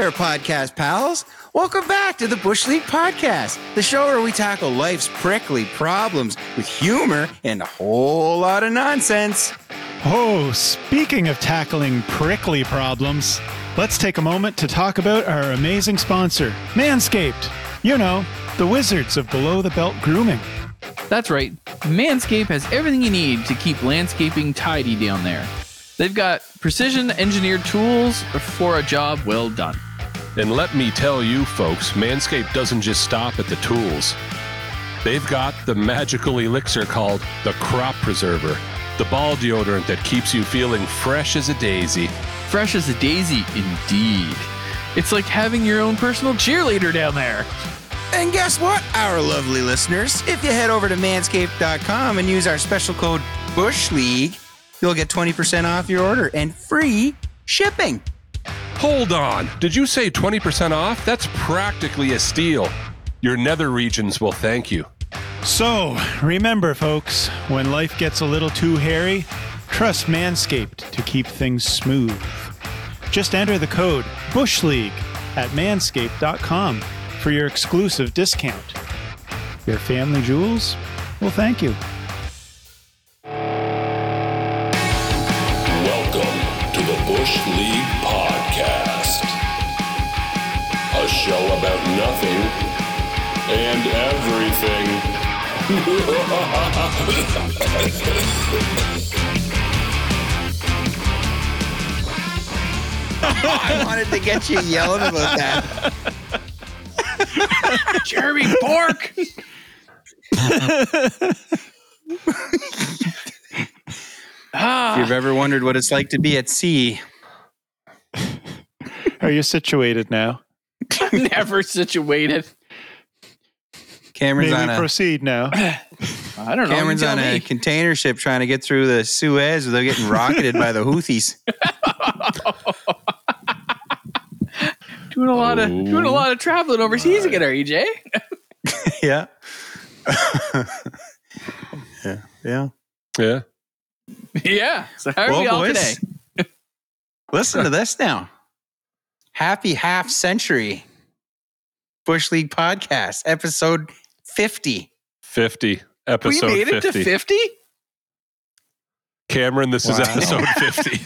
there, podcast pals. Welcome back to the Bush League Podcast, the show where we tackle life's prickly problems with humor and a whole lot of nonsense. Oh, speaking of tackling prickly problems, let's take a moment to talk about our amazing sponsor, Manscaped. You know, the wizards of below the belt grooming. That's right. Manscaped has everything you need to keep landscaping tidy down there. They've got precision engineered tools for a job well done. And let me tell you, folks, Manscaped doesn't just stop at the tools. They've got the magical elixir called the Crop Preserver, the ball deodorant that keeps you feeling fresh as a daisy. Fresh as a daisy, indeed. It's like having your own personal cheerleader down there. And guess what, our lovely listeners? If you head over to manscaped.com and use our special code Bush League, you'll get 20% off your order and free shipping. Hold on. Did you say 20% off? That's practically a steal. Your nether regions will thank you. So, remember, folks, when life gets a little too hairy, trust Manscaped to keep things smooth. Just enter the code BUSHLEAGUE at manscaped.com for your exclusive discount. Your family jewels will thank you. Welcome to the Bush League show about nothing and everything. I wanted to get you yelling about that. Jeremy Bourque! If you've ever wondered what it's like to be at sea, Are you situated now? Never situated. Cameron's Maybe on a proceed now. I don't know. Cameron's you tell on a me. container ship trying to get through the Suez without getting rocketed by the Houthis. doing a lot of doing a lot of traveling overseas again, are you, Jay? yeah. yeah. Yeah. Yeah. yeah. So how are Well, we all boys, today? Listen to this now. Happy half century Bush League podcast, episode 50. 50. We Episode made it 50. to fifty. Cameron, this is Wow. episode 50.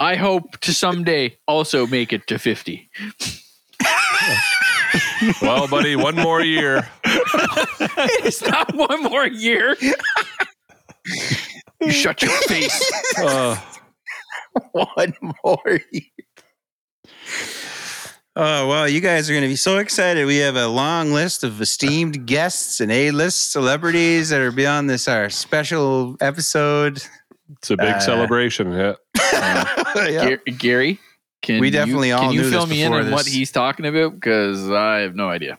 I hope to someday also make it to fifty. well, buddy, one more year. it's not one more year. you shut your face. Uh, One more year. Oh, well, you guys are going to be so excited. We have a long list of esteemed guests and A-list celebrities that are beyond this our special episode. it's a big Uh, celebration. Yeah. Yeah. Gar- Gary, can We you- definitely all can you fill me in on what he's talking about? Because I have no idea.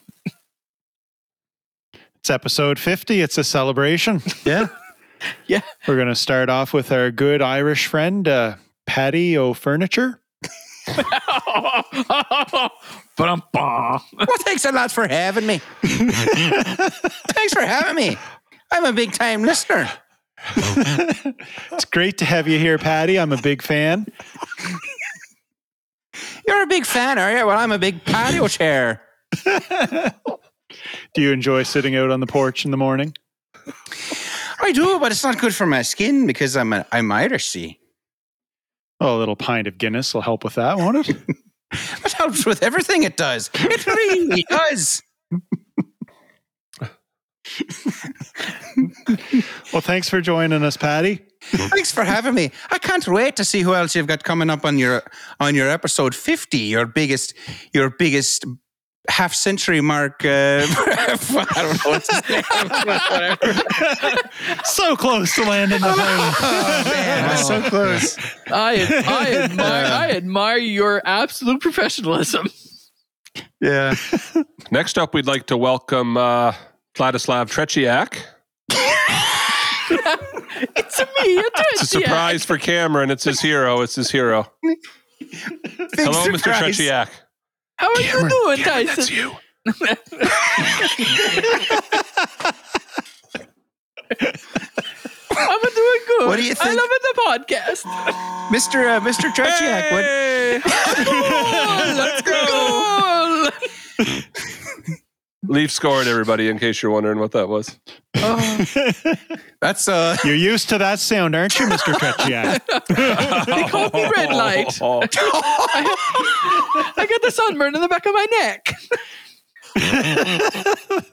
It's episode 50. It's a celebration. Yeah. Yeah. We're going to start off with our good Irish friend, uh, Patty O'Furniture. Ba-dum-ba. Well, thanks a lot for having me. thanks for having me. I'm a big time listener. It's great to have you here, Patty. I'm a big fan. You're a big fan, are you? Well, I'm a big patio chair. Do you enjoy sitting out on the porch in the morning? I do, but it's not good for my skin because I'm a, I'm Irish. See, A little pint of Guinness will help with that, won't it? it helps with everything. It does. It really does. well, thanks for joining us, Patty. Thanks for having me. I can't wait to see who else you've got coming up on your on your episode 50. Your biggest your biggest half century mark. Uh, I don't know what's his name. So close to landing the plane. Oh man, so close. I, I, admire, I admire your absolute professionalism. Yeah. Next up, we'd like to welcome uh, Vladislav Tretiak. It's a me. It's a surprise for Cameron. It's his hero. It's his hero. Big Hello, Mr. surprise. How are Cameron, you doing, Cameron, Tyson? That's you. I'm doing good. What do you think? I love the podcast. Mr. Uh, Mr. Tretiak, hey! what? Goal! Let's go. Leaf scored everybody in case you're wondering what that was. Oh. That's uh You're used to that sound, aren't you, Mr. Tretiak? they call me red light. I, got the sunburn in the back of my neck.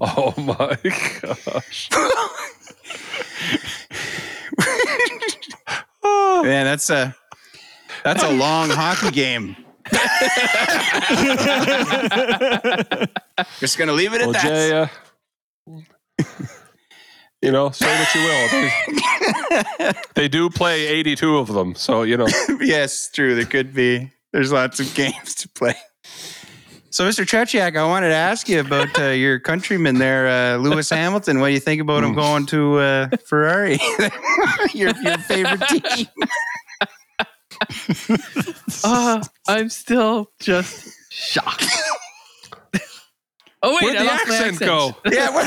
Oh my gosh. oh. man, that's a that's a long hockey game. Just gonna leave it at Well, that. Jay, uh, you know, say what you will. They, they do play 82 of them. So, you know, yes, true. There could be. There's lots of games to play. So, Mr. Tretiak, I wanted to ask you about uh, your countryman there, uh, Lewis Hamilton. What do you think about him going to uh, Ferrari, your, your favorite team? Uh, I'm still just shocked. Oh wait, where'd I the lost my accent go? Yeah, what,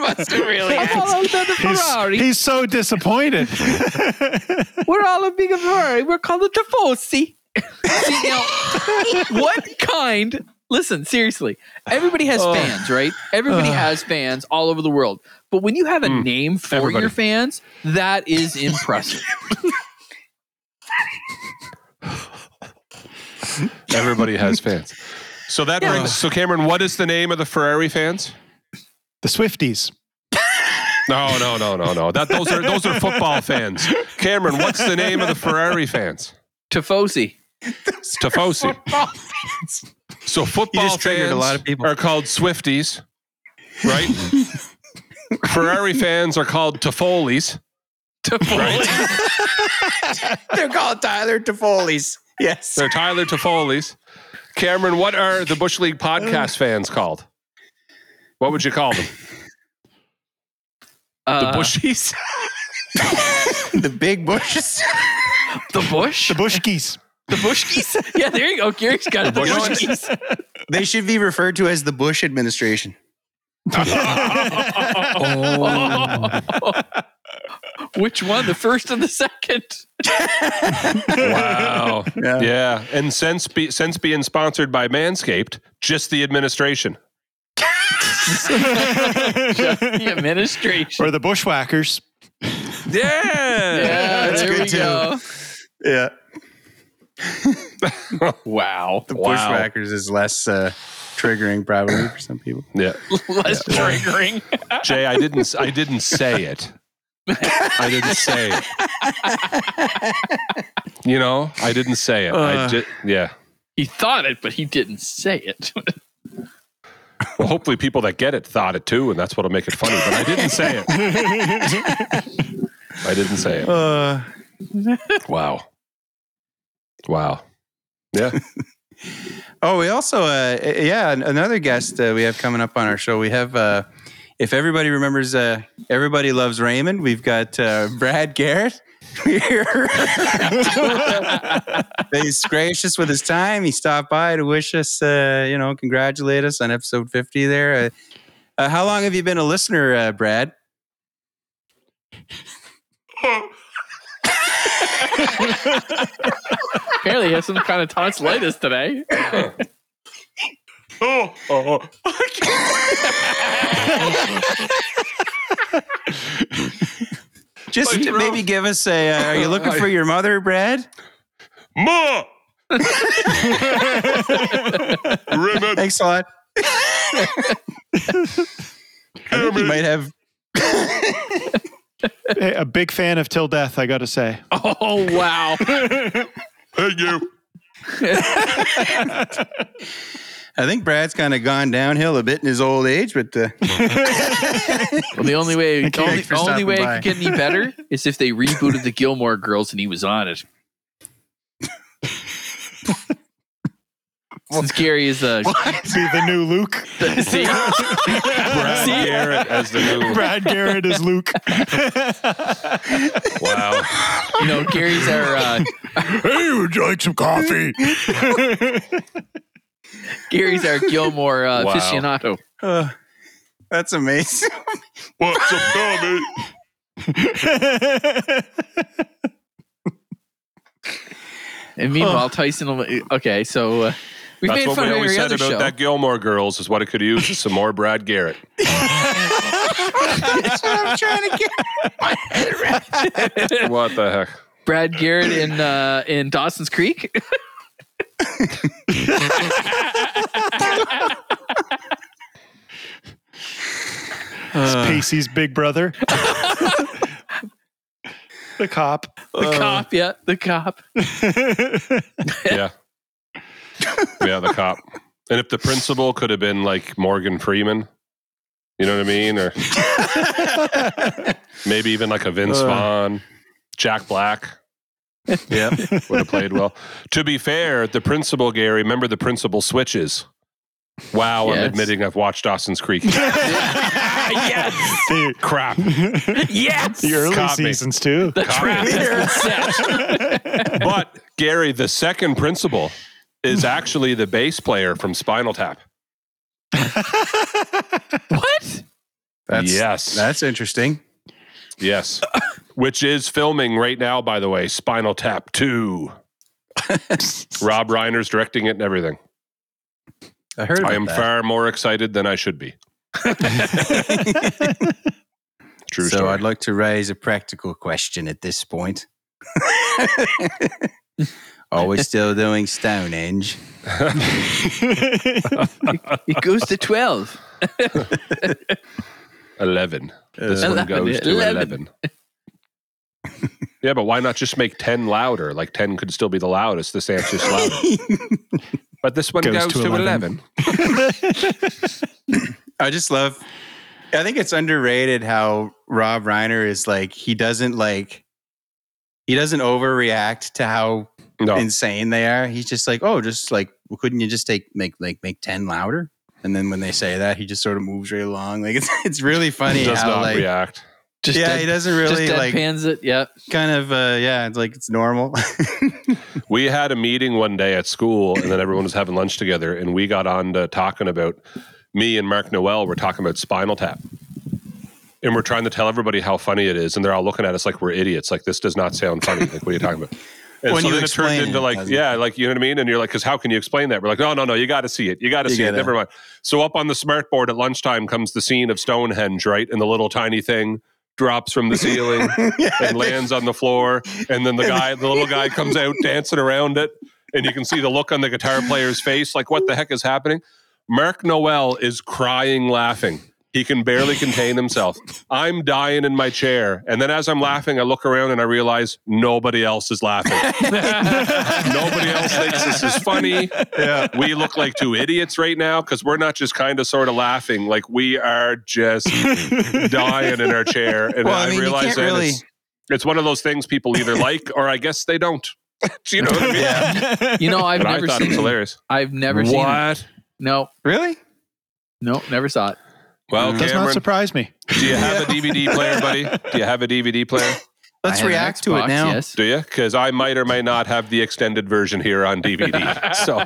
Must have really. I'm all about the He's, Ferrari. he's so disappointed. We're all a big Ferrari. We're called the Tifosi. See, now, what kind? Listen, seriously. Everybody has Oh. fans, right? Everybody has fans all over the world. But when you have a hmm. name for everybody. your fans, that is impressive. Everybody has fans. So that brings, so Cameron, what is the name of the Ferrari fans? the Swifties. No, no, no, no, no. That those are those are football fans. Cameron, what's the name of the Ferrari fans? Tifosi. Tifosi. So football just triggered fans a lot of people. are called Swifties, right? Ferrari fans are called Tifolies. Tifosi. they're called Tyler Toffoli's. Yes. They're Tyler Tifolies. Cameron, what are the Bush League podcast fans called? What would you call them? The Uh, Bushies? the big bushes. the Bush. The Bushkies. The Bushkies. Yeah, there you go. Gary's got it. The Bush- Bushkies. They should be referred to as the Bush administration. Which one? The first or the second? Wow. Yeah. Yeah. And since be, since being sponsored by Manscaped, just the administration. Just the administration. Or the Bushwhackers. Yeah. Yeah, That's there good we too. go. Yeah. Wow. The Wow. Bushwhackers is less uh, triggering probably for some people. Yeah. Less triggering. Jay, I didn't I didn't say it. I didn't say it. You know, I didn't say it. I Uh. just yeah. He thought it, but he didn't say it. Well, hopefully people that get it thought it too, and that's what'll make it funny. But I didn't say it. I didn't say it. Uh, Wow. Wow. Yeah. oh, we also, uh, yeah, another guest uh, we have coming up on our show. We have, uh, if everybody remembers, uh, Everybody Loves Raymond, we've got uh, Brad Garrett. Here. He's gracious with his time. He stopped by to wish us, uh, you know, congratulate us on episode 50 there. Uh, uh, how long have you been a listener, uh, Brad? Apparently, he has some kind of tonsillitis today. Just My to throat. maybe give us a, uh, are you looking for your mother, Brad? Ma! Raymond, Thanks a lot. I think you might have. Hey, a big fan of Till Death, I got to say. Oh, wow. Thank you. I think Brad's kind of gone downhill a bit in his old age, but uh, Well, the only way, the only, only way by. it could get any better is if they rebooted the Gilmore Girls and he was on it. Since Gary is uh, Be the new Luke. see, Brad See? Garrett as the new. Brad Garrett is Luke. Wow. you know, Gary's our uh, hey, would you like some coffee? Gary's our Gilmore uh, Wow. aficionado. uh, that's amazing. What's up, Tommy? And meanwhile, Tyson. will- Okay, so uh, We've That's made what fun we of always every said other about show. that Gilmore Girls is what it could use is some more Brad Garrett. That's what I'm trying to get my head around. what the heck? Brad Garrett in uh, in Dawson's Creek. Pacey's big brother. the cop. The cop, yeah, the cop. Yeah. yeah, the cop. And if the principal could have been like Morgan Freeman, you know what I mean? Or maybe even like a Vince Uh. Vaughn, Jack Black Yeah. would have played well. to be fair, the principal, Gary, remember the principal switches. Wow, I'm admitting I've watched Dawson's Creek. yes, Dude, Crap. yes. the early Caught me. seasons too. the trap has been set. But Gary, the second principal is actually the bass player from Spinal Tap. what? That's, Yes. That's interesting. Yes. Which is filming right now, by the way, Spinal Tap 2. Rob Reiner's directing it and everything. I heard about I am that. far more excited than I should be. True so story. I'd like to raise a practical question at this point. Are we still doing Stonehenge? It goes to twelve. 11. This one 11, goes to 11. 11. yeah, but why not just make 10 louder? Like 10 could still be the loudest. This answer's louder. But this one Goes goes, to to 11. 11. I just love. I think it's underrated how Rob Reiner is like he doesn't like he doesn't overreact to how No. insane they are. He's just like, oh, just like well, couldn't you just take make like make ten louder? And then when they say that, he just sort of moves right along. Like it's it's really funny does how not like react. Just yeah, dead, he doesn't really just like deadpans it. Yeah. kind of uh yeah, it's like it's normal. We had a meeting one day at school, and then everyone was having lunch together, and we got on to talking about me and Mark Noel were talking about Spinal Tap, and we're trying to tell everybody how funny it is, and they're all looking at us like we're idiots. Like this does not sound funny. Like what are you talking about? And When so you then it turned into like, yeah, like you know what I mean. And you're like, because how can you explain that? We're like, no, no, no, you got to see it. You got to see it. Never mind. So up on the smart board at lunchtime comes the scene of Stonehenge, right? And the little tiny thing drops from the ceiling and lands on the floor. And then the guy, the little guy comes out dancing around it. And you can see the look on the guitar player's face like, what the heck is happening? Mark Noel is crying, laughing. He can barely contain himself. I'm dying in my chair. And then as I'm laughing, I look around and I realize nobody else is laughing. nobody else thinks this is funny. yeah. We look like two idiots right now because we're not just kind of sort of laughing. Like we are just dying in our chair. And Well, I I, mean, realize that really- it's, it's one of those things people either like or I guess they don't. Do you know what I mean? Yeah. You know, I've But I never thought it seen was hilarious. I've never seen it. what? No, Really? no, never saw it. Well, Does not Cameron, surprise me. do you have a DVD player, buddy? Do you have a DVD player? Let's I have react to it now. Yes. Do you? Because I might or may not have the extended version here on DVD. So,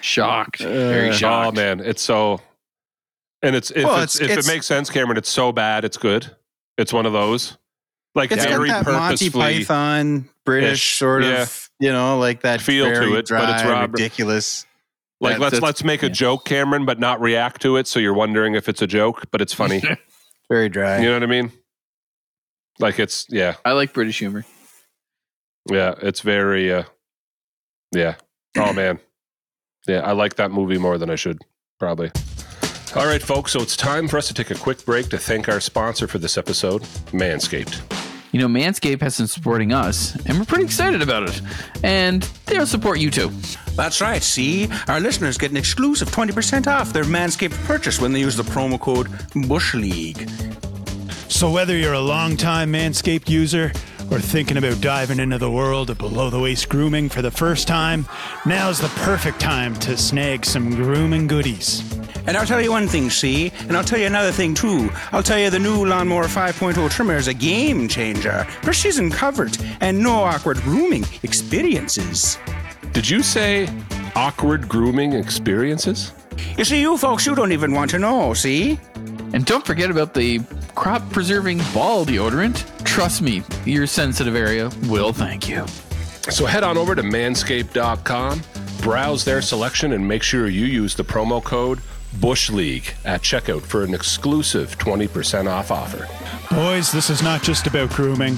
Shocked. Very Uh, oh man, it's so. And it's if Well, it's, it's- if it's- it makes sense, Cameron, it's so bad, it's good. It's one of those. Like It's very got that Monty. Python British ish, sort of, yeah. you know, like that Feel to it, dry, but it's Rob- ridiculous. Like That- let's that's- let's make a joke, Cameron, but not react to it. So you're wondering if it's a joke, but it's funny. Very dry. you know what I mean? Like it's yeah, I like British humor. yeah. It's very uh, yeah. Oh man, yeah. I like that movie more than I should probably. All right, folks. So it's time for us to take a quick break to thank our sponsor for this episode, Manscaped. You know, Manscaped has been supporting us, and we're pretty excited about it. And they'll support you too. That's right. See, our listeners get an exclusive 20% off their Manscaped purchase when they use the promo code Bush League. So, whether you're a longtime Manscaped user or thinking about diving into the world of below the waist grooming for the first time, now's the perfect time to snag some grooming goodies. And I'll tell you one thing, see? And I'll tell you another thing, too. I'll tell you the new Lawnmower 5.0 trimmer is a game changer. Precision coverage and no awkward grooming experiences. Did you say awkward grooming experiences? You see, you folks, you don't even want to know, see? And don't forget about the crop preserving ball deodorant. Trust me, your sensitive area will thank you. So head on over to manscaped.com Browse their selection and make sure you use the promo code Bush League at checkout for an exclusive 20% off offer. Boys, this is not just about grooming,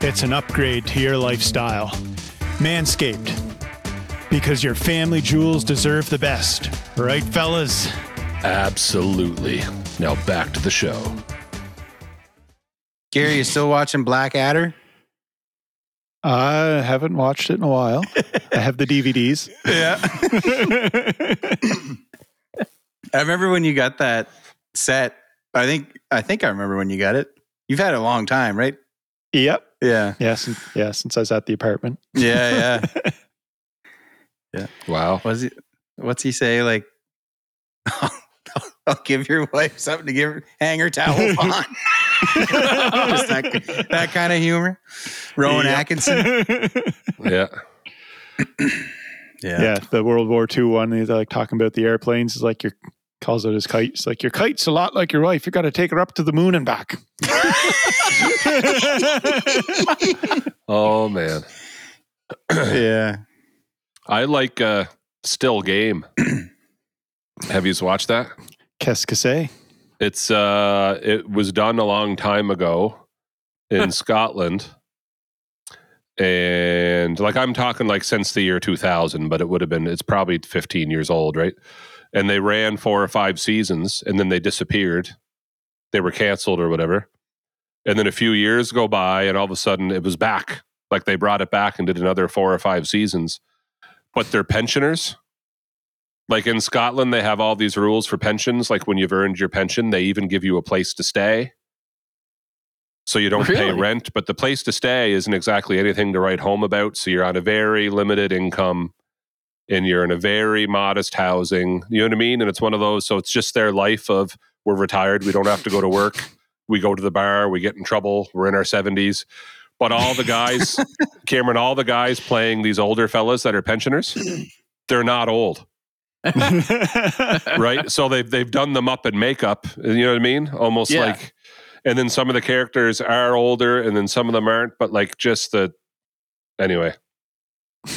it's an upgrade to your lifestyle. Manscaped. Because your family jewels deserve the best. Right, fellas? Absolutely. Now back to the show. Gary, you still watching Blackadder? I haven't watched it in a while. I have the DVDs. Yeah. I remember when you got that set. I think I think I remember when you got it. You've had it a long time, right? Yep. Yeah. Yeah, since, yeah, since I was at the apartment. Yeah, yeah. Wow. What's he what's he say? Like I'll give your wife something to give her hang her towel on. Just that, that kind of humor. Rowan Yep. Atkinson. Yeah. yeah. Yeah. the World War II one. He's like talking about the airplanes. It's like your calls it his kite. It's like your kite's a lot like your wife. You got to take her up to the moon and back. Oh man. Yeah. I like uh Still Game. Have you watched that? Qu'est-ce que c'est? It's uh it was done a long time ago in Scotland. And like I'm talking like since the year 2000, but it would have been it's probably 15 years old, right? And they ran four or five seasons and then they disappeared. They were canceled or whatever. And then a few years go by and all of a sudden it was back. Like they brought it back and did another four or five seasons. But they're pensioners. Like in Scotland, they have all these rules for pensions. Like when you've earned your pension, they even give you a place to stay. So you don't pay rent, but the place to stay isn't exactly anything to write home about. So you're on a very limited income and you're in a very modest housing. You know what I mean? And it's one of those. So it's just their life of we're retired. We don't have to go to work. We go to the bar. We get in trouble. We're in our 70s. But all the guys, Cameron, all the guys playing these older fellas that are pensioners, they're not old right? so they've they've done them up in makeup. You know what I mean? Almost Yeah. like, and then some of the characters are older, and then some of them aren't. But like, just the anyway.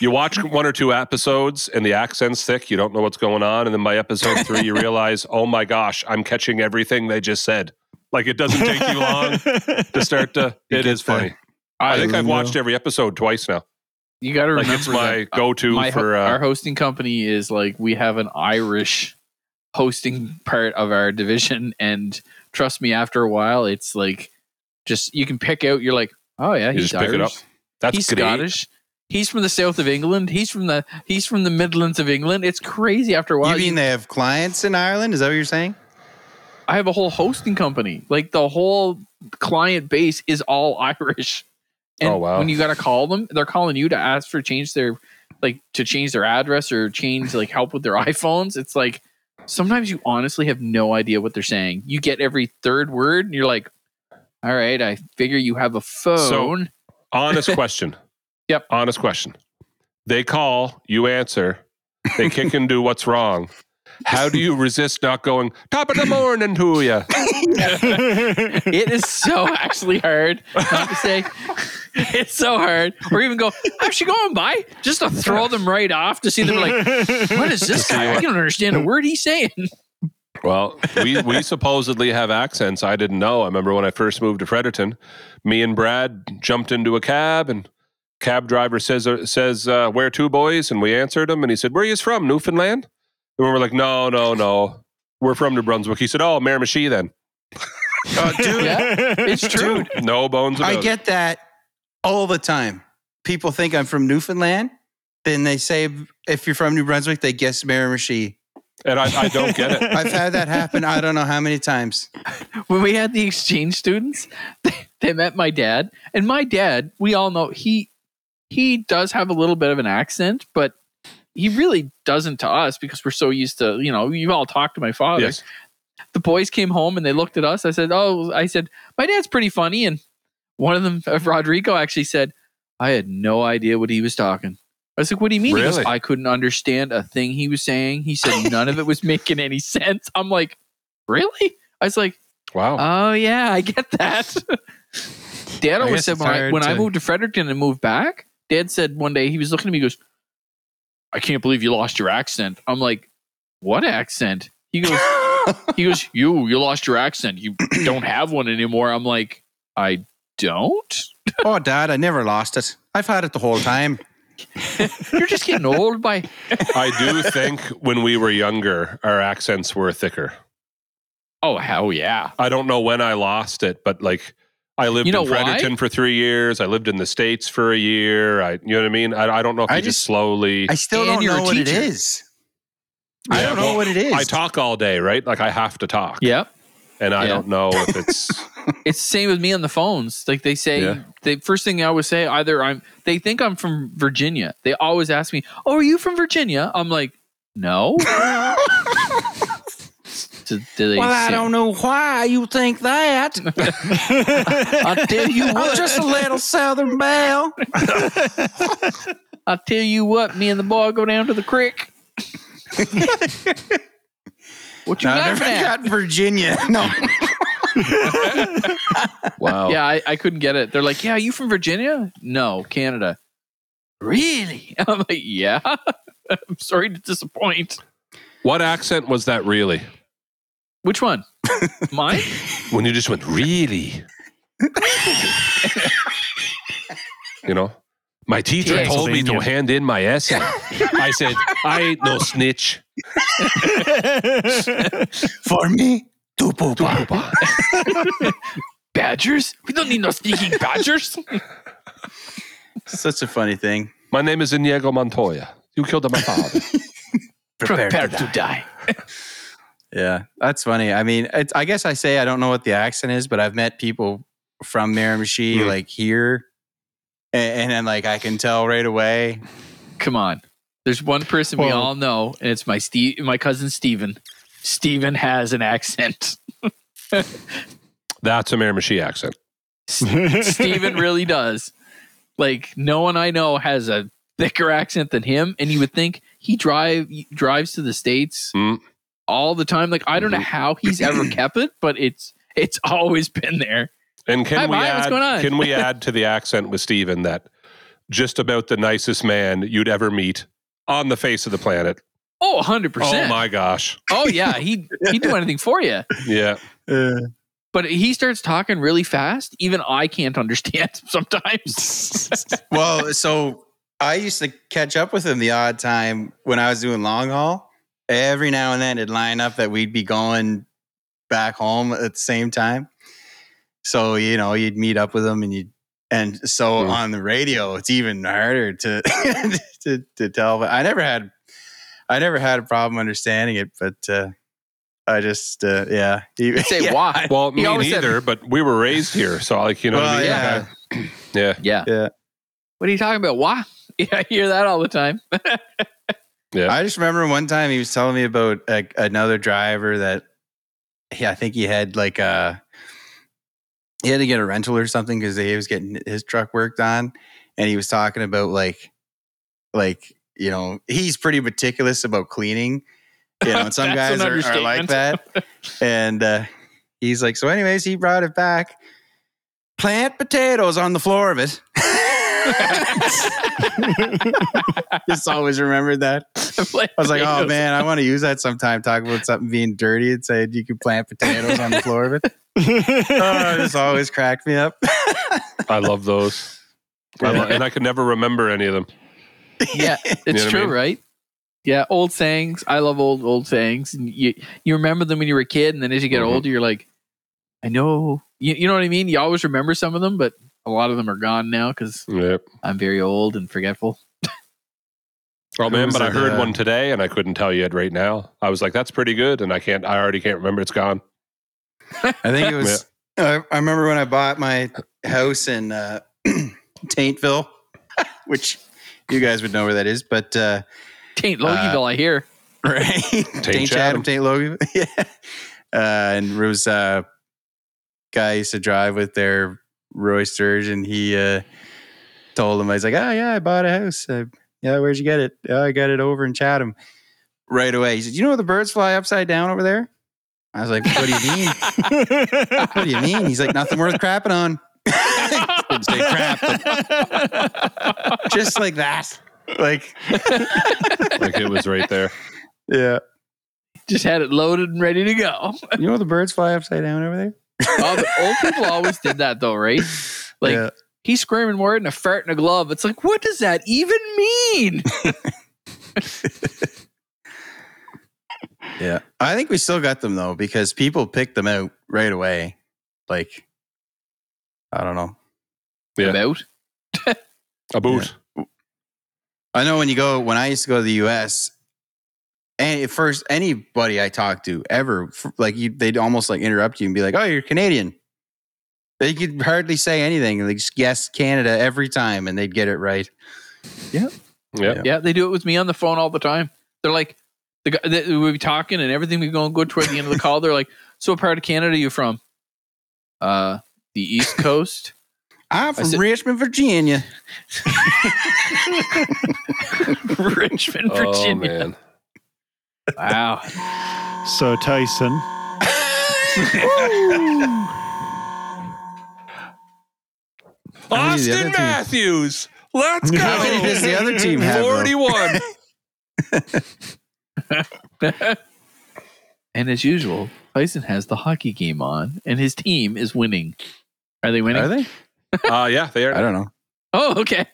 You watch one or two episodes and the accent's thick, you don't know what's going on. And then by episode three, you realize, oh my gosh, I'm catching everything they just said. Like it doesn't take you long to start to. You It get is funny. the- I think I've watched every episode twice now. You got to Like remember it's my that, uh, go-to my for. Uh, our hosting company is like we have an Irish hosting part of our division, and trust me, after a while, it's like just you can pick out. You're like, oh yeah, he's just pick Irish. it up. that's he's great. Scottish. He's from the south of England. He's from the he's from the Midlands of England. It's crazy. After a while, you you- mean they have clients in Ireland? Is that what you're saying? I have a whole hosting company. Like the whole client base is all Irish. And Oh, wow. when you got to call them, they're calling you to ask for change their like to change their address or change like help with their iPhones. It's like sometimes you honestly have no idea what they're saying. You get every third word and you're like, "All right, I figure you have a phone." So, Honest question. Yep. Honest question. They call, you answer, they kick and do what's wrong. How do you resist not going, top of the morning to you? it is so actually hard not to say. It's so hard. Or even go, how's she going by? Just to throw them right off to see them like, what is this guy? I don't understand a word he's saying. Well, we, we supposedly have accents. I didn't know. I remember when I first moved to Fredericton, me and Brad jumped into a cab and cab driver says, uh, says uh, where to, boys? And we answered him and he said, where are you from? Newfoundland? And we were like, no, no, no. We're from New Brunswick. He said, oh, Miramichi then. Oh, dude, Yeah, it's true. No bones about I get that all the time. People think I'm from Newfoundland. Then they say if you're from New Brunswick, they guess Miramichi. And I, I don't get it. I've had that happen. I don't know how many times. When we had the exchange students, they, they met my dad, and my dad, we all know he he does have a little bit of an accent, but he really doesn't to us because we're so used to you know you've all talked to my father. Yes. the boys came home and they looked at us. I said, "Oh, I said my dad's pretty funny." And one of them, uh, Rodrigo, actually said, "I had no idea what he was talking." I was like, "What do you mean?" He goes, "I couldn't understand a thing he was saying." He said none of it was making any sense. I'm like, "Really?" I was like, Wow. "Oh yeah, I get that." Dad always said when I when I moved to Fredericton and moved back, Dad said one day he was looking at me, he goes, I can't believe you lost your accent. I'm like, what accent? He goes, he goes, you, you lost your accent. You don't have one anymore. I'm like, I don't. oh, Dad, I never lost it. I've had it the whole time. You're just getting old by. I do think when we were younger, our accents were thicker. Oh hell yeah! I don't know when I lost it, but like I lived You know in why? Fredericton for three years. I lived in the States for a year. I, you know what I mean? I, I don't know if I you just, just- slowly. I still And don't know what it teacher. is. I don't know well, what it is. I talk all day, right? Like I have to talk. Yep. And I Yeah. don't know if it's. It's the same with me on the phones. Like they say, Yeah. the first thing I always say, either I'm, they think I'm from Virginia. They always ask me, "Oh, are you from Virginia?" I'm like, "No." Do- do they well, I say- don't know why you think that. I'll tell you I'm what. just a little Southern belle. I'll tell you what. Me and the boy go down to the creek. what you No, I laughing never at? got Virginia. No. Wow. Yeah, I, I couldn't get it. They're like, "Yeah, you from Virginia?" No, Canada. Really? I'm like, "Yeah." I'm sorry to disappoint. What accent was that really? Which one? Mine? When you just went, really? you know? My teacher Yeah. told me to Pennsylvania. hand in my essay. I said, I ain't no snitch. For me, tu pupa. Badgers? We don't need no sneaking badgers. Such a funny thing. My name is Inigo Montoya. You killed my father. Prepared Prepare to to die. Yeah, that's funny. I mean, it's, I guess I say I don't know what the accent is, but I've met people from Miramichi, Hmm. like here, and, and then like I can tell right away. Come on. There's one person we all know, and it's my Steve, my cousin Steven. Steven has an accent. That's a Miramichi accent. Steven really does. Like no one I know has a thicker accent than him, and you would think he drive he drives to the states Mm. All the time. Like I don't know Mhm. how he's ever kept it, but it's it's always been there. And can Hi, we Mike, what's add going on? can we add to the accent with Steven that just about the nicest man you'd ever meet on the face of the planet. Oh, 100%. Oh my gosh. Oh yeah, he he'd do anything for you. Yeah. But he starts talking really fast. Even I can't understand sometimes. well, so I used to catch up with him the odd time when I was doing long haul. Every now and then it'd line up that we'd be going back home at the same time. So, you know, you'd meet up with them and you'd and so Hmm. on the radio, it's even harder to to to tell. But I never had I never had a problem understanding it, but uh I just uh yeah. He- Say yeah. why? Well, me always said- neither, but we were raised here. So like, you know what I mean? yeah. Yeah. Yeah. Yeah. What are you talking about? Why? Yeah, I hear that all the time. Yeah. I just remember one time he was telling me about a, another driver that, yeah, I think he had like a, he had to get a rental or something because he was getting his truck worked on, and he was talking about like, like you know, he's pretty meticulous about cleaning, you know, and some guys are, are like that, and uh, he's like, so anyways, he brought it back, plant potatoes on the floor of it. Just always remembered that. I was like, oh man, I want to use that sometime. Talk about something being dirty and say you could plant potatoes on the floor of it. Oh, this always cracked me up. I love those. I lo- and I can never remember any of them. yeah, it's know what I true, mean? right? Yeah, old sayings. I love old old sayings. And you you remember them when you were a kid, and then as you get Mhm. older, you're like, I know. You, you know what I mean? You always remember some of them, but a lot of them are gone now because Yeah. I'm very old and forgetful. Oh man, but I heard uh, one today and I couldn't tell you it right now. I was like, that's pretty good. And I can't, I already can't remember. It's gone. I think it was. I, I remember when I bought my house in uh, Taintville, which you guys would know where that is, but uh, Taint Loggieville, I hear. right, Taint Chatham. Chatham, Taint Logan, yeah. Uh, and there was a guy I used to drive with there, Roy Sturgeon. He uh, told him, I was like, oh yeah, I bought a house. Uh, yeah, where'd you get it? Oh, I got it over in Chatham. Right away, he said, "You know the birds fly upside down over there?" I was like, "What do you mean? what do you mean?" He's like, "Nothing worth crapping on." Didn't say crap, but just like that. like, like it was right there. yeah. Just had it loaded and ready to go. You know the birds fly upside down over there? Oh, old people always did that though, right? Like yeah. he's screaming more than a fart in a glove. It's like, what does that even mean? Yeah. I think we still got them though, because people picked them out right away. Like, I don't know. Yeah. About A boot. I know when you go, when I used to go to the US, and at first anybody I talked to ever, like you, they'd almost like interrupt you and be like, oh, you're Canadian. They could hardly say anything. They just guess Canada every time and they'd get it right. Yeah. yeah, yeah. they do it with me on the phone all the time. They're like, the guy that we'll be talking and everything we go go toward the end of the call. They're like, so what part of Canada are you from? Uh, the East Coast. I'm from said- Richmond, Virginia. Richmond, Oh Virginia. man. Wow. So Tyson, How many did the other Auston Matthews. Let's go. How many does the other team have? 41. And as usual, Tyson has the hockey game on, and his team is winning. Are they winning? Are they? Uh, yeah, they are. I don't know. Oh, okay.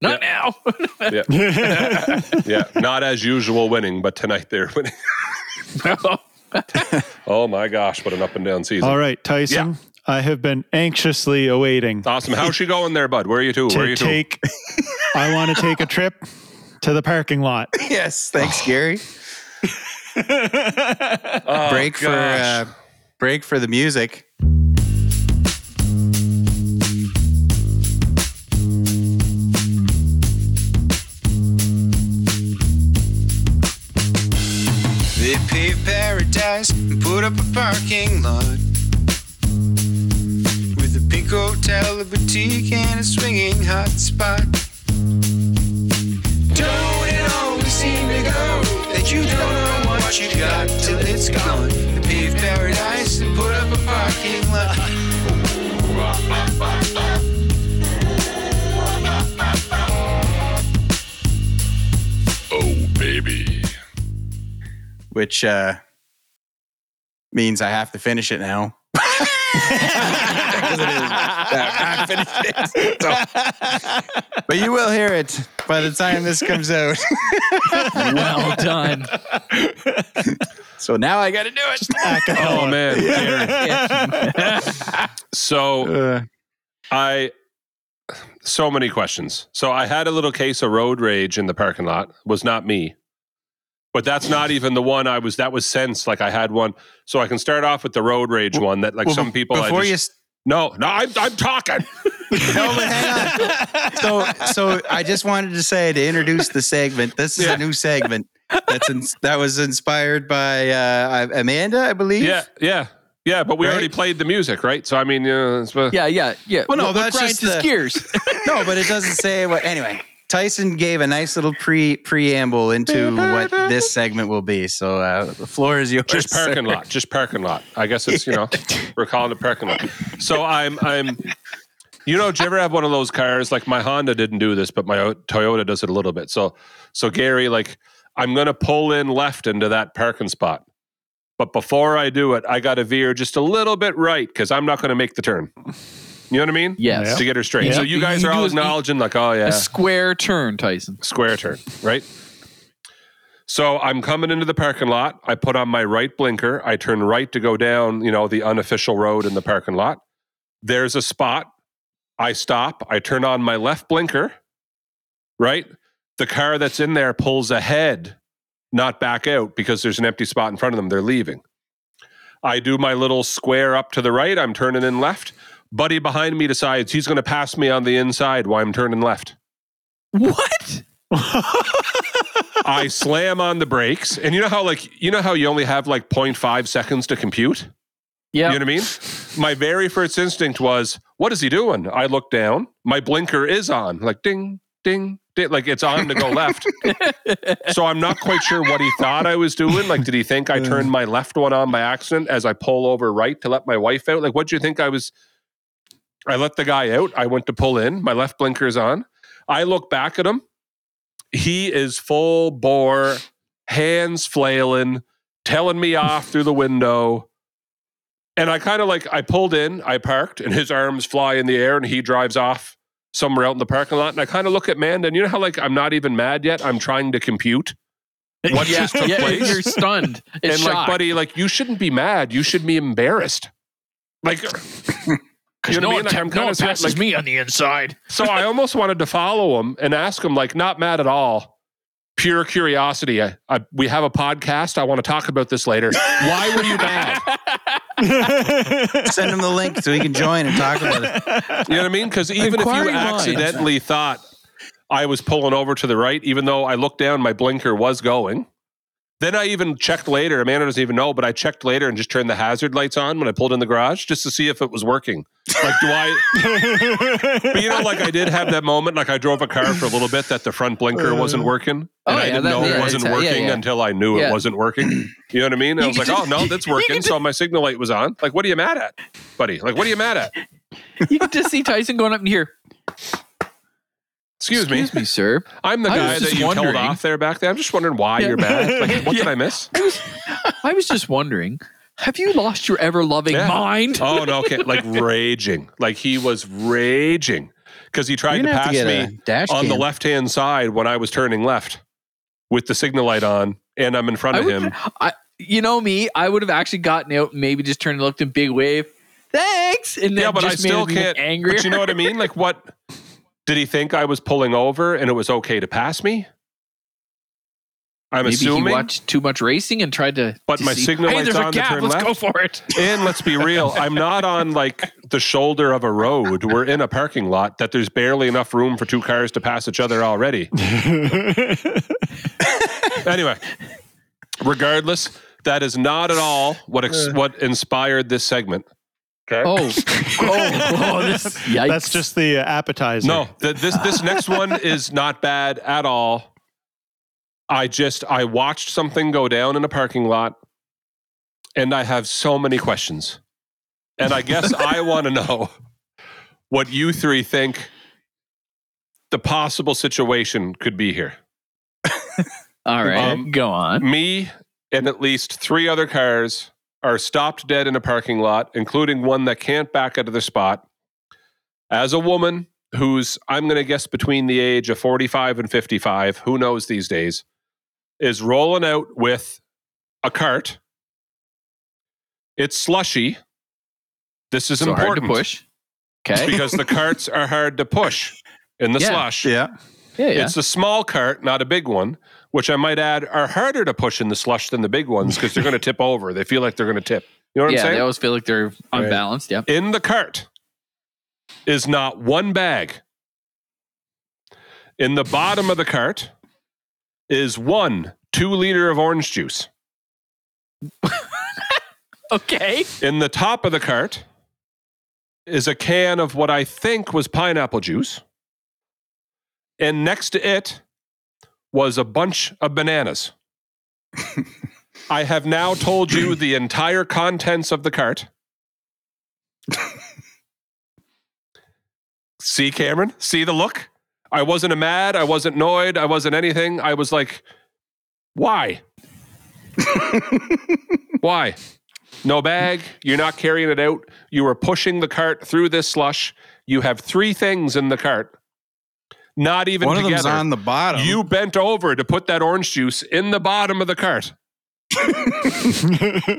Not now. Yeah, yeah. not as usual winning, but tonight they're winning. Oh my gosh, what an up and down season. all right, Tyson. I have been anxiously awaiting Awesome. How's she going there, bud? Where are you to? Where are to you to? take. I want to take a trip to the parking lot. yes. Thanks, Gary. Oh, break for gosh. uh, break for the music. Paradise and put up a parking lot with a pink hotel, a boutique, and a swinging hot spot. Don't it always seem to go that you don't know what you got till it's gone? They paved paradise and put up a parking lot. Oh, baby. which uh, means I have to finish it now. it is I it. So- But you will hear it by the time this comes out. well done. So now I got to do it. Oh man. so Uh, I so many questions. So I had a little case of road rage in the parking lot. Was not me. But that's not even the one I was that was sense like I had one. So I can start off with the road rage one that like well, some people I before just, you. s- No, no, I'm I'm talking. No, but hang on. So, so I just wanted to say to introduce the segment. This is Yeah. a new segment that's in, that was inspired by uh, Amanda, I believe. yeah, yeah. Yeah, but we Right? already played the music, right? So I mean, uh, it's, uh, Yeah, yeah, yeah. Well, no, What- what that's just the- gears. No, but it doesn't say what. Anyway, Tyson gave a nice little pre preamble into what this segment will be. So uh, the floor is yours. just parking sir. lot, just parking lot. I guess it's you know we're calling it parking lot. So I'm I'm. You know, do you ever have one of those cars? Like my Honda didn't do this, but my Toyota does it a little bit. So, so Gary, like I'm gonna pull in left into that parking spot, but before I do it, I got to veer just a little bit right because I'm not gonna make the turn. You know what I mean? Yes. To get her straight. Yeah. So you guys You are all do a- acknowledging, like, oh yeah, A square turn, Tyson. square turn, right? So I'm coming into the parking lot. I put on my right blinker. I turn right to go down, you know, the unofficial road in the parking lot. There's a spot. I stop. I turn on my left blinker, right? The car that's in there pulls ahead, not back out because there's an empty spot in front of them. They're leaving. I do my little square up to the right. I'm turning in left. Buddy behind me decides he's going to pass me on the inside while I'm turning left. What? I slam on the brakes, and you know how like you know how you only have like 0.5 seconds to compute. Yeah. You know what I mean? My very first instinct was, "What is he doing?" I look down. My blinker is on, like ding, ding, ding, like it's on to go left. so I'm not quite sure what he thought I was doing. Like, did he think I turned my left one on by accident as I pull over right to let my wife out? Like, what do you think I was? I let the guy out. I went to pull in. My left blinker is on. I look back at him. he is full bore, hands flailing, telling me off through the window. And I kind of like, I pulled in, I parked, and his arms fly in the air, and he drives off somewhere out in the parking lot. And I kind of look at Manda, and you know how, like, I'm not even mad yet? I'm trying to compute what yeah, just took yeah, place. You're stunned. It's and, like, buddy, like, you shouldn't be mad. You should be embarrassed. Like, Because you know no what I one, mean? Like, I'm no kinda one passes like- me on the inside. So I almost wanted to follow him and ask him, like, not mad at all. Pure curiosity. I, I, we have a podcast. I want to talk about this later. Why were you mad? Send him the link so he can join and talk about it. You know what I mean? Because even if you Inquiring minds. accidentally thought I was pulling over to the right, even though I looked down, my blinker was going. Then I even checked later. Amanda doesn't even know, but I checked later and just turned the hazard lights on when I pulled in the garage just to see if it was working. Like, do I? But you know, like I did have that moment, like I drove a car for a little bit that the front blinker uh. wasn't working. Oh, and I didn't that- know yeah, it wasn't it's- working yeah. until I knew Yeah. it wasn't working. You know what I mean? And I was like, can oh, no, that's working. So my signal light was on. Like, what are you mad at, buddy? Like, what are you mad at? you can just see Tyson going up in here. Excuse me. Excuse me, sir. I'm the I was guy that just you told wondering- off there back there. I'm just wondering why Yeah. you're mad. Like, what did I miss? I was, I was just wondering. Have you lost your ever loving Yeah. mind? Oh, no. Okay. Like, raging. Like, he was raging because he tried You're to gonna have pass to get me a dash on the cam. left hand side when I was turning left with the signal light on and I'm in front I of would- him. I, you know me, I would have actually gotten out, and maybe just turned and looked in big wave. Thanks, and then Yeah, but I just made still him can't. angrier. But you know what I mean? Like, what did he think I was pulling over and it was okay to pass me? I'm Maybe assuming. he watched too much racing and tried to. But to my see, signal hey, light's there's a on to turn Let's left." go for it. And let's be real, I'm not on like the shoulder of a road. We're in a parking lot that there's barely enough room for two cars to pass each other already. Anyway, regardless, that is not at all what ex- uh. what inspired this segment. Okay. Oh, oh, oh this, yikes. That's just the uh, appetizer. No, th- this this next one is not bad at all. I just I watched something go down in a parking lot, and I have so many questions, and I guess I want to know what you three think the possible situation could be here. all right. um, go on. Me and at least three other cars are stopped dead in a parking lot, including one that can't back out of the spot. As a woman who's, I'm going to guess, between the age of 45 and 55, who knows these days, is rolling out with a cart. It's slushy. This is So hard to important push. Okay. because the carts are hard to push in the Yeah. slush. Yeah. Yeah, yeah. It's a small cart, not a big one, which I might add are harder to push in the slush than the big ones because they're going to tip over. They feel like they're going to tip. You know what yeah, I'm saying? they always feel like they're unbalanced. Yeah. in the cart is not one bag. In the bottom of the cart is one two liter of orange juice. Okay. In the top of the cart is a can of what I think was pineapple juice. And next to it was a bunch of bananas. I have now told you the entire contents of the cart. See, Cameron? See the look? I wasn't mad. I wasn't annoyed. I wasn't anything. I was like, why? why? No bag. You're not carrying it out. You were pushing the cart through this slush. You have three things in the cart. Not even One of them's together. on the bottom. you bent over to put that orange juice in the bottom of the cart.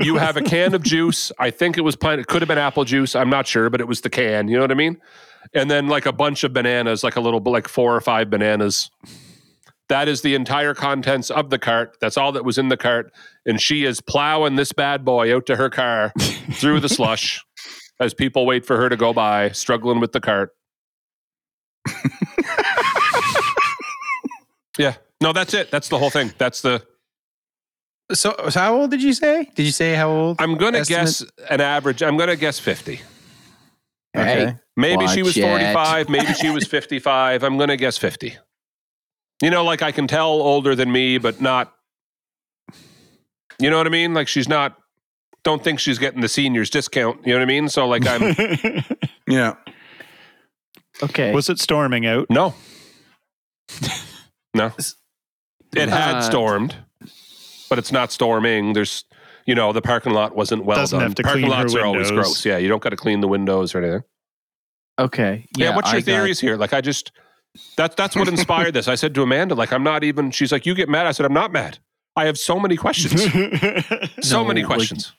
you have a can of juice. I think it was pine. It could have been apple juice. I'm not sure, but it was the can. You know what I mean? And then like a bunch of bananas, like a little, like four or five bananas. That is the entire contents of the cart. That's all that was in the cart. And she is plowing this bad boy out to her car through the slush as people wait for her to go by, struggling with the cart. Yeah. No, that's it. That's the whole thing. That's the. so, so how old did you say? Did you say how old? I'm going to guess an average. I'm going to guess 50. Okay. Maybe she was Watch it. 45. Maybe she was 55. I'm going to guess 50. You know, like I can tell older than me, but not. You know what I mean? Like she's not. Don't think she's getting the seniors discount. You know what I mean? So like I'm. Yeah. Okay. Was it storming out? no. No. it had Uh, stormed, but it's not storming. There's, you know, the parking lot wasn't well Doesn't done. have to parking clean her lots are always gross. Yeah, you don't got to clean the windows or anything. Okay. Yeah, Yeah. what's your I got- theories here? Like, I just that's that's what inspired this. I said to Amanda, like, I'm not even. She's like, you get mad. I said, I'm not mad. I have so many questions. so No, many like- questions.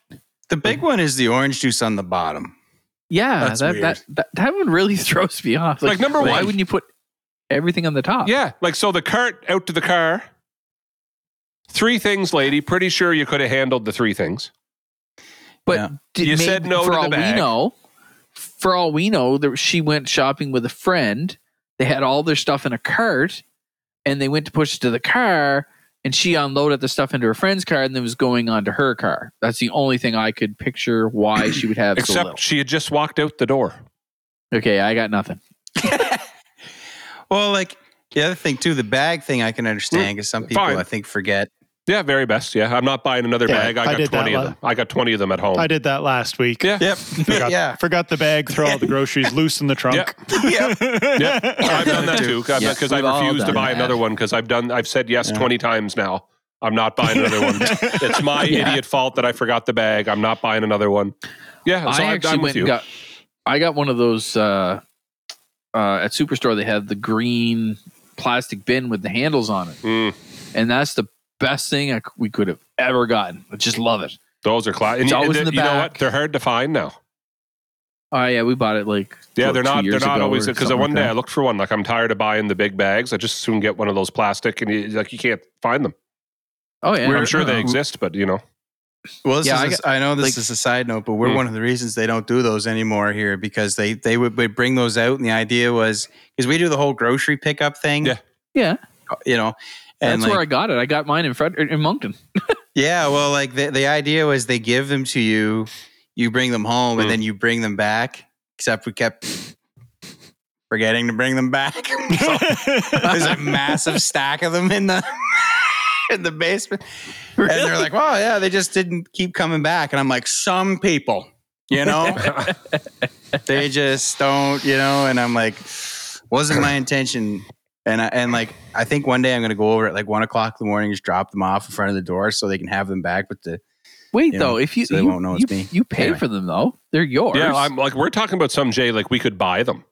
The big one is the orange juice on the bottom. Yeah, That's that, weird. that that that one really throws me off. Like, number why one- wouldn't you put everything on the top? yeah, like so the cart out to the car. Three things, lady. Pretty sure you could have handled the three things. But Yeah. did, You maybe- said no for to the all bag. we know. For all we know, there, she went shopping with a friend. They had all their stuff in a cart, and they went to push it to the car. And she unloaded the stuff into her friend's car, and then was going on to her car. That's the only thing I could picture why she would have so Except little. she had just walked out the door. Okay, I got nothing. Well, like the other thing too, the bag thing I can understand because some people Fine. I think forget. Yeah, very best. Yeah, I'm not buying another Yeah, bag. I I got did that 20 of la- them. I got 20 of them at home. I did that last week. Yeah. Yep. Forgot, yeah. forgot the bag, throw all the groceries loose in the trunk. Yep. Yep. Yeah, I've done that too. Yeah, Because I've we've all refused to done buy that. another one because I've done. I've said yes Yeah. 20 times now. I'm not buying another one. it's my Yeah. idiot fault that I forgot the bag. I'm not buying another one. Yeah, so I I'm, actually I'm with you. and got. I got one of those uh, uh, at Superstore. They have the green plastic bin with the handles on it, Mm, and that's the best thing I we could have ever gotten. I just love it. those are class. And It's always and in the you know what? They're hard to find now. Oh yeah, we bought it like Yeah, what, they're not. They're not always because one like day that. I looked for one. Like I'm tired of buying the big bags. I just soon get one of those plastic, and you, like you can't find them. Oh yeah, I'm sure they exist, but you know. Well, this Yeah, I is a- I know this like- is a side note, but we're Mm. one of the reasons they don't do those anymore here because they they would, would bring those out, and the idea was because we do the whole grocery pickup thing. Yeah. Yeah, You know, and that's like, where I got it. I got mine in Fred in Moncton. yeah, well, like the the idea was they give them to you, you bring them home, Mm. and then you bring them back. Except we kept forgetting to bring them back. So there's a massive stack of them in the in the basement. And they're like, well, yeah, they just didn't keep coming back." And I'm like, "Some people, you know, they just don't, you know." And I'm like, "Wasn't my intention." And I, and like I think one day I'm gonna go over at like one o'clock in the morning, just drop them off in front of the door so they can have them back. But the Wait You though, know, if you so they you, won't know it's you, me. you pay Anyway. for them though, they're yours. Yeah, I'm like we're talking about some Jay. Like we could buy them.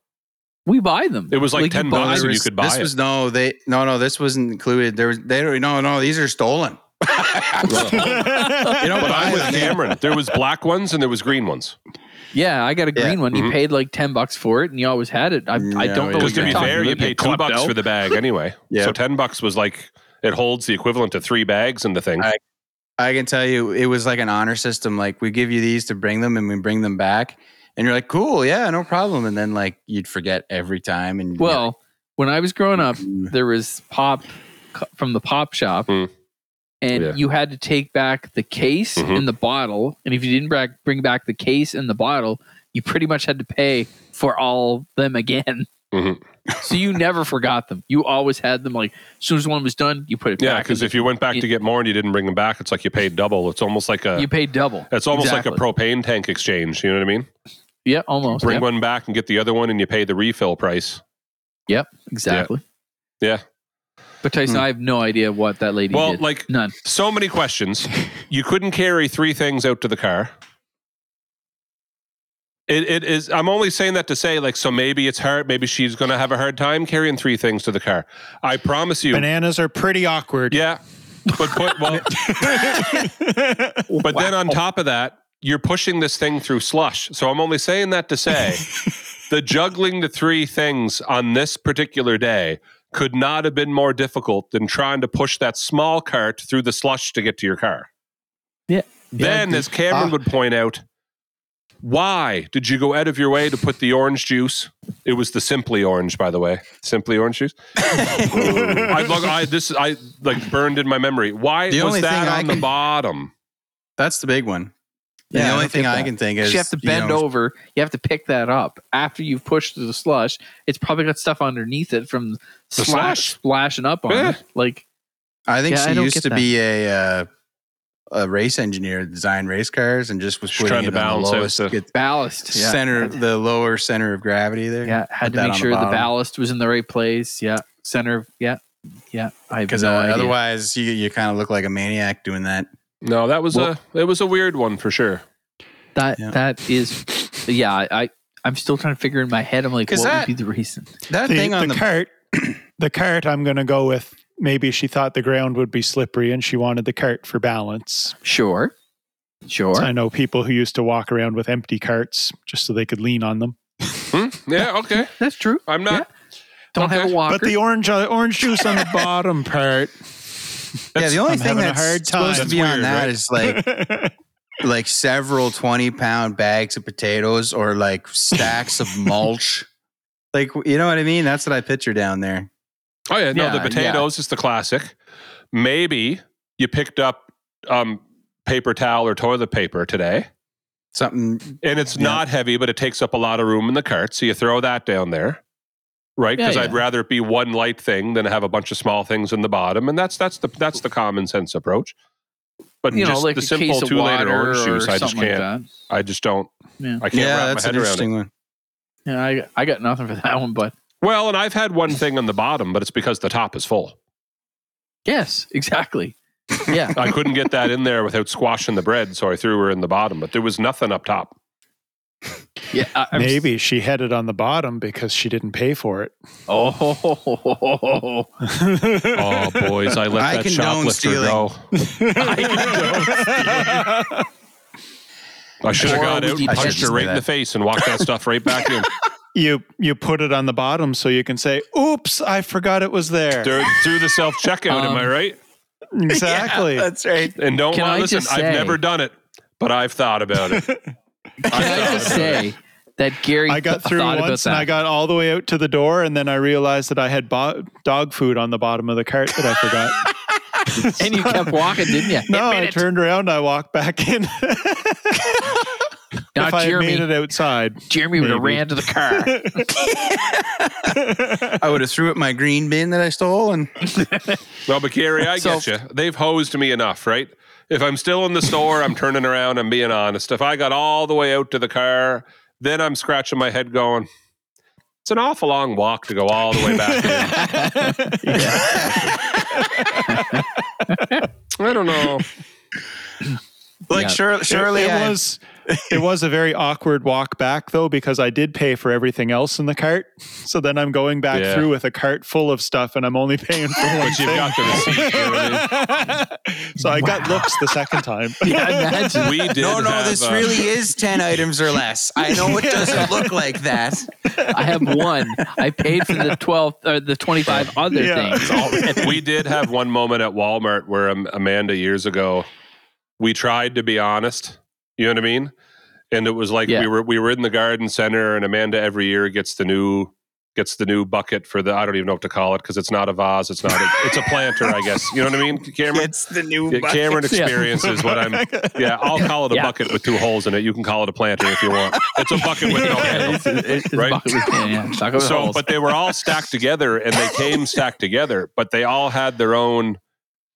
We buy them. It was like you 10 buy- bucks and you could buy this it. was no, they no no this wasn't included. There was they don't no no these are stolen. you know, But I'm with. Cameron. There was black ones and there was green ones. Yeah, I got a Yeah. green one. You Mhm. paid like ten bucks for it, and you always had it. I, I don't know we what Because to you're be fair, about. you pay two bucks out. for the bag anyway. Yeah. So ten bucks was like it holds the equivalent to three bags in the thing. I- I can tell you, it was like an honor system. Like we give you these to bring them, and we bring them back, and you're like, "Cool, yeah, no problem." And then like you'd forget every time, and you'd be Well, when I was growing up, "Mm." there was pop from the pop shop, Hmm. and Yeah. you had to take back the case Mhm. and the bottle. And if you didn't bring back the case and the bottle, you pretty much had to pay for all them again. Mhm. so you never forgot them. You always had them. Like as soon as one was done, you put it yeah, back. because if you went back you- to get more and you didn't bring them back, it's like you paid double. It's almost like a you paid double. it's almost Exactly. like a propane tank exchange. You know what I mean? Yeah, almost. Bring Yep, one back and get the other one, and you pay the refill price. yep exactly. Yeah. But Tyson, Hmm. I have no idea what that lady Well, did. like None. so many questions. You couldn't carry three things out to the car. It, it is. I'm only saying that to say, like, so maybe it's hard. Maybe she's going to have a hard time carrying three things to the car. I promise you. Bananas are pretty awkward. Yeah, but put well. but then on top of that, you're pushing this thing through slush. So I'm only saying that to say, the juggling the three things on this particular day could not have been more difficult than trying to push that small cart through the slush to get to your car. Yeah. Then, Yeah, as Cameron ah. would point out, why did you go out of your way to put the orange juice? It was the Simply Orange, by the way. Simply Orange juice. I, look, I this I like burned in my memory. Why The was that thing I on the can- bottom? That's the big one. Yeah, the only don't thing I can think is you have to you bend know, over. You have to pick that up after you've pushed through the slush. It's probably got stuff underneath it from The slash, slush? splashing up on Yeah. it. Like I think Yeah, she don't used to that. be a uh, a race engineer, design race cars, and just was Just putting trying it to on balance the out lowest the- get ballast. Center, Had- the lower center of gravity there. yeah, had to make sure the, bottom. ballast was in the right place. Yeah, center. of- Yeah, Yeah, Because no uh, otherwise, you you kind of look like a maniac doing that. No, that was Well- a it was a weird one for sure. that Yeah. that is, yeah. I, I I'm still trying to figure in my head. I'm like, what that- would be the reason? That the, thing on the the, cart, the cart. I'm going to go with. Maybe she thought the ground would be slippery and she wanted the cart for balance. Sure, sure. I know people who used to walk around with empty carts just so they could lean on them. Hmm? Yeah, okay. That's true. I'm not. Don't have okay. a walker. But the orange uh, orange juice on the bottom part. Yeah, the only I'm thing having that's hard supposed time. to be on That's that weird, is like like several 20 pound bags of potatoes or like stacks of mulch. Like, you know what I mean? That's what I picture down there. Oh yeah, no, Yeah, the yeah. potatoes is the classic. Maybe you picked up um, paper towel or toilet paper today, Something. and it's Yeah. not heavy, but it takes up a lot of room in the cart. So you throw that down there, right? Because yeah. I'd rather it be one light thing than have a bunch of small things in the bottom, and that's that's the that's the common sense approach. But you know, just like the simple case of two liter water orange or juice, I just can't. that. I just don't. Yeah. I can't Yeah, wrap that's my an head around it. one. Yeah, I, I got nothing for that one, but Well, and I've had one thing on the bottom, but it's because the top is full. yes, exactly. Yeah, I couldn't get that in there without squashing the bread, so I threw her in the bottom. But there was nothing up top. Yeah. I, I'm- Maybe she had it on the bottom because she didn't pay for it. Oh, Oh, boys, I let I that condone shoplifter stealing. go. I should have got would out you and touch punched her right in the face and walked that stuff right back in. you you put it on the bottom so you can say, "Oops, I forgot it was there." Through, through the self checkout, am I Um, right? Exactly. Yeah, that's right. And don't Can lie, listen. just I've say- never done it, but I've thought about it. Can I just say that Gary I got through thought once about and that? I got all the way out to the door, and then I realized that I had bo- dog food on the bottom of the cart that I forgot. and you kept walking, didn't you? no, I it. turned around, I walked back in. Now, if I had Jeremy, made it outside, Jeremy would have ran to the car. I would have threw it my green bin that I stole and well, but Gary, I So- get you. They've hosed me enough, right? If I'm still in the store, I'm turning around. I'm being honest. If I got all the way out to the car, then I'm scratching my head, going, "It's an awful long walk to go all the way back." I don't know. like Yeah. sure, It- surely it, I- was it was a very awkward walk back though because I did pay for everything else in the cart. So then I'm going back Yeah. through with a cart full of stuff, and I'm only paying for one But you've thing. got the receipt. You know I so I got looks the second time. yeah, imagine. We did. no, no, have, this uh, really is 10 items or less. I know it doesn't look like that. I have one. I paid for the twelve or the twenty five other Yeah. things already. we did have one moment at Walmart where um, Amanda years ago, we tried to be honest. You know what I mean? And it was like Yeah. we were we were in the garden center, and Amanda every year gets the new gets the new bucket for the I don't even know what to call it because it's not a vase, it's not a, it's a planter, I guess. You know what I mean, Cameron? It's the new Yeah, bucket. Cameron experience is what I'm. Yeah, I'll call it a Yeah. bucket with two holes in it. You can call it a planter if you want. It's a bucket with no handle. It's, it's, it's Right? bucket with- yeah, yeah, So, holes. but they were all stacked together and they came stacked together, but they all had their own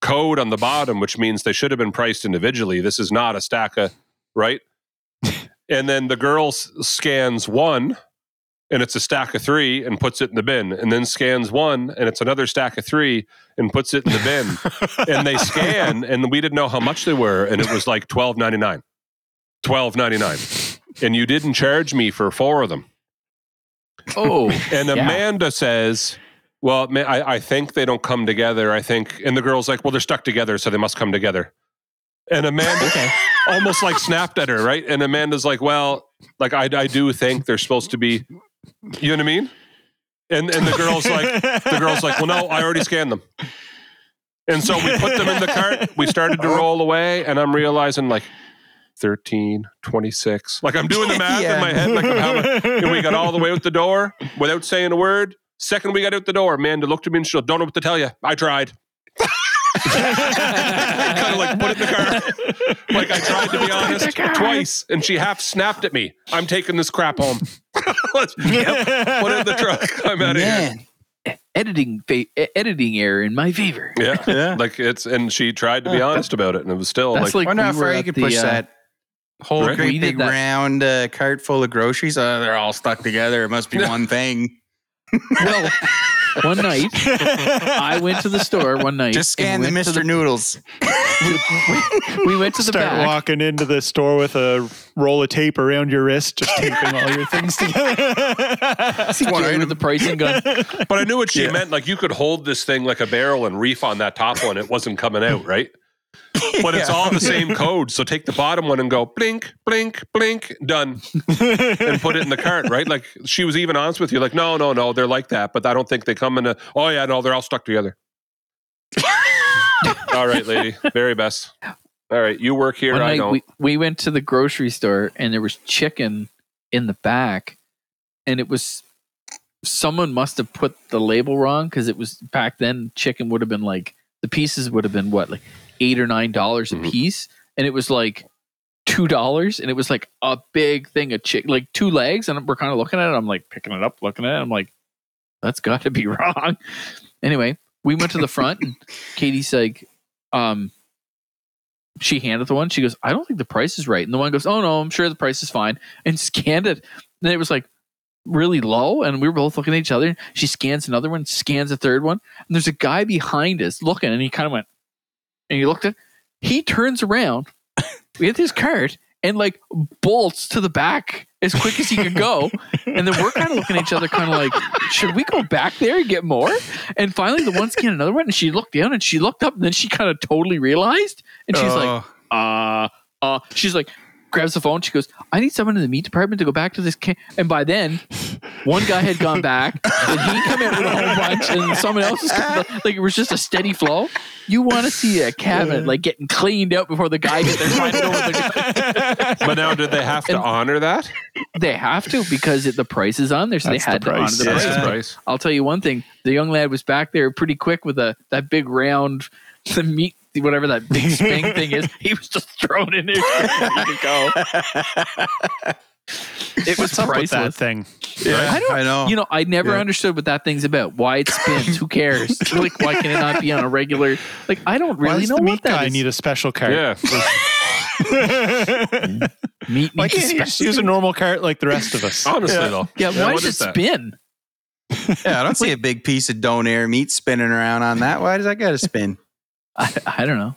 code on the bottom, which means they should have been priced individually. This is not a stack of, right? And then the girl s- scans one and it's a stack of three and puts it in the bin, and then scans one and it's another stack of three and puts it in the bin. and they scan and we didn't know how much they were, and it was like twelve ninety nine. Twelve ninety nine. And you didn't charge me for four of them. oh, And Yeah. Amanda says, Well, I, I think they don't come together. I think. And the girl's like, Well, they're stuck together, so they must come together. And Amanda okay. almost like snapped at her, right? And Amanda's like, Well, like, I, I do think they're supposed to be, you know what I mean? And, and the girl's like, The girl's like, Well, no, I already scanned them. And so we put them in the cart. We started to uh-huh. roll away, and I'm realizing, like, 13, 26. Like, I'm doing the math Yeah. in my head, like, how much and we got all the way out the door without saying a word. Second we got out the door, Amanda looked at me and she goes, don't know what to tell you. I tried. kind of like put it in the car. Like I tried to be honest twice, and she half snapped at me. I'm taking this crap home. Let's yep, put it in the truck. I'm out of here. Editing fa- editing error in my favor. Yeah. Yeah. Like it's and she tried to be honest about it, and it was still That's like, like, wonder we how far were you could the, push uh, that whole Right. great big that. round uh, cart full of groceries. Uh, they're all stuck together. It must be one thing. Well, one night I went to the store one night. Just scan the we went to Mr. Noodles. we went to the Start back. walking into the store with a roll of tape around your wrist, just taping all your things together. Jerry with the pricing gun. But I knew what she meant. Like you could hold this thing like a barrel and reef on that top one. It wasn't coming out, right? But it's all the same code. So take the bottom one and go blink, blink, blink, done. and put it in the cart, right? Like she was even honest with you, like, no, no, no, they're like that, but I don't think they come in a oh yeah, no, they're all stuck together. all right, lady. Very best. All right, you work here, One I don't. we, we went to the grocery store and there was chicken in the back, and it was someone must have put the label wrong because it was back then chicken would have been like the pieces would have been what like eight or nine dollars a Mhm. piece, and it was like two dollars, and it was like a big thing of chicken, like two legs, and we're kind of looking at it. I'm like picking it up, looking at it. I'm like, that's got to be wrong. Anyway, we went to the front, and Katie's like, um, she handed the one. She goes, I don't think the price is right. And the one goes, Oh no, I'm sure the price is fine. And scanned it. And it was like really low. And we were both looking at each other. She scans another one, scans a third one. And there's a guy behind us looking. And he kind of went, and he looked at, he turns around with his cart and like bolts to the back as quick as he could go. And then we're kind of looking at each other, kind of like, should we go back there and get more? And finally, the one scanned another one, and she looked down and she looked up, and then she kind of totally realized, and she's like, Oh, uh, uh, she's like, grabs the phone. She goes, I need someone in the meat department to go back to this. Ca-. And by then, one guy had gone back, and he come in with a whole bunch, and someone else was coming, like it was just a steady flow. You want to see a cabin like getting cleaned out before the guy gets there trying to know what they're but now did they have to And- honor that? They have to because it, the price is on there, so That's they had the to honor price. the Yeah. price. That's the But price. I'll tell you one thing: the young lad was back there pretty quick with a that big round, the meat, whatever that big sping thing is. He was just thrown in there, ready to go. It was What's up with that priceless. thing? yeah, I don't- I know. You know, I never Yeah. understood what that thing's about. Why it spins? Who cares? like, why can it not be on a regular? Like, I don't Why really does know the what meat that guy is. need a special cart? Yeah. meat Why needs can't he just special- use a normal cart like the rest of us? Honestly Yeah. though. Yeah, why what does it is that? spin? yeah, I don't see a big piece of donair meat spinning around on that. Why does that got to spin? I, I don't know.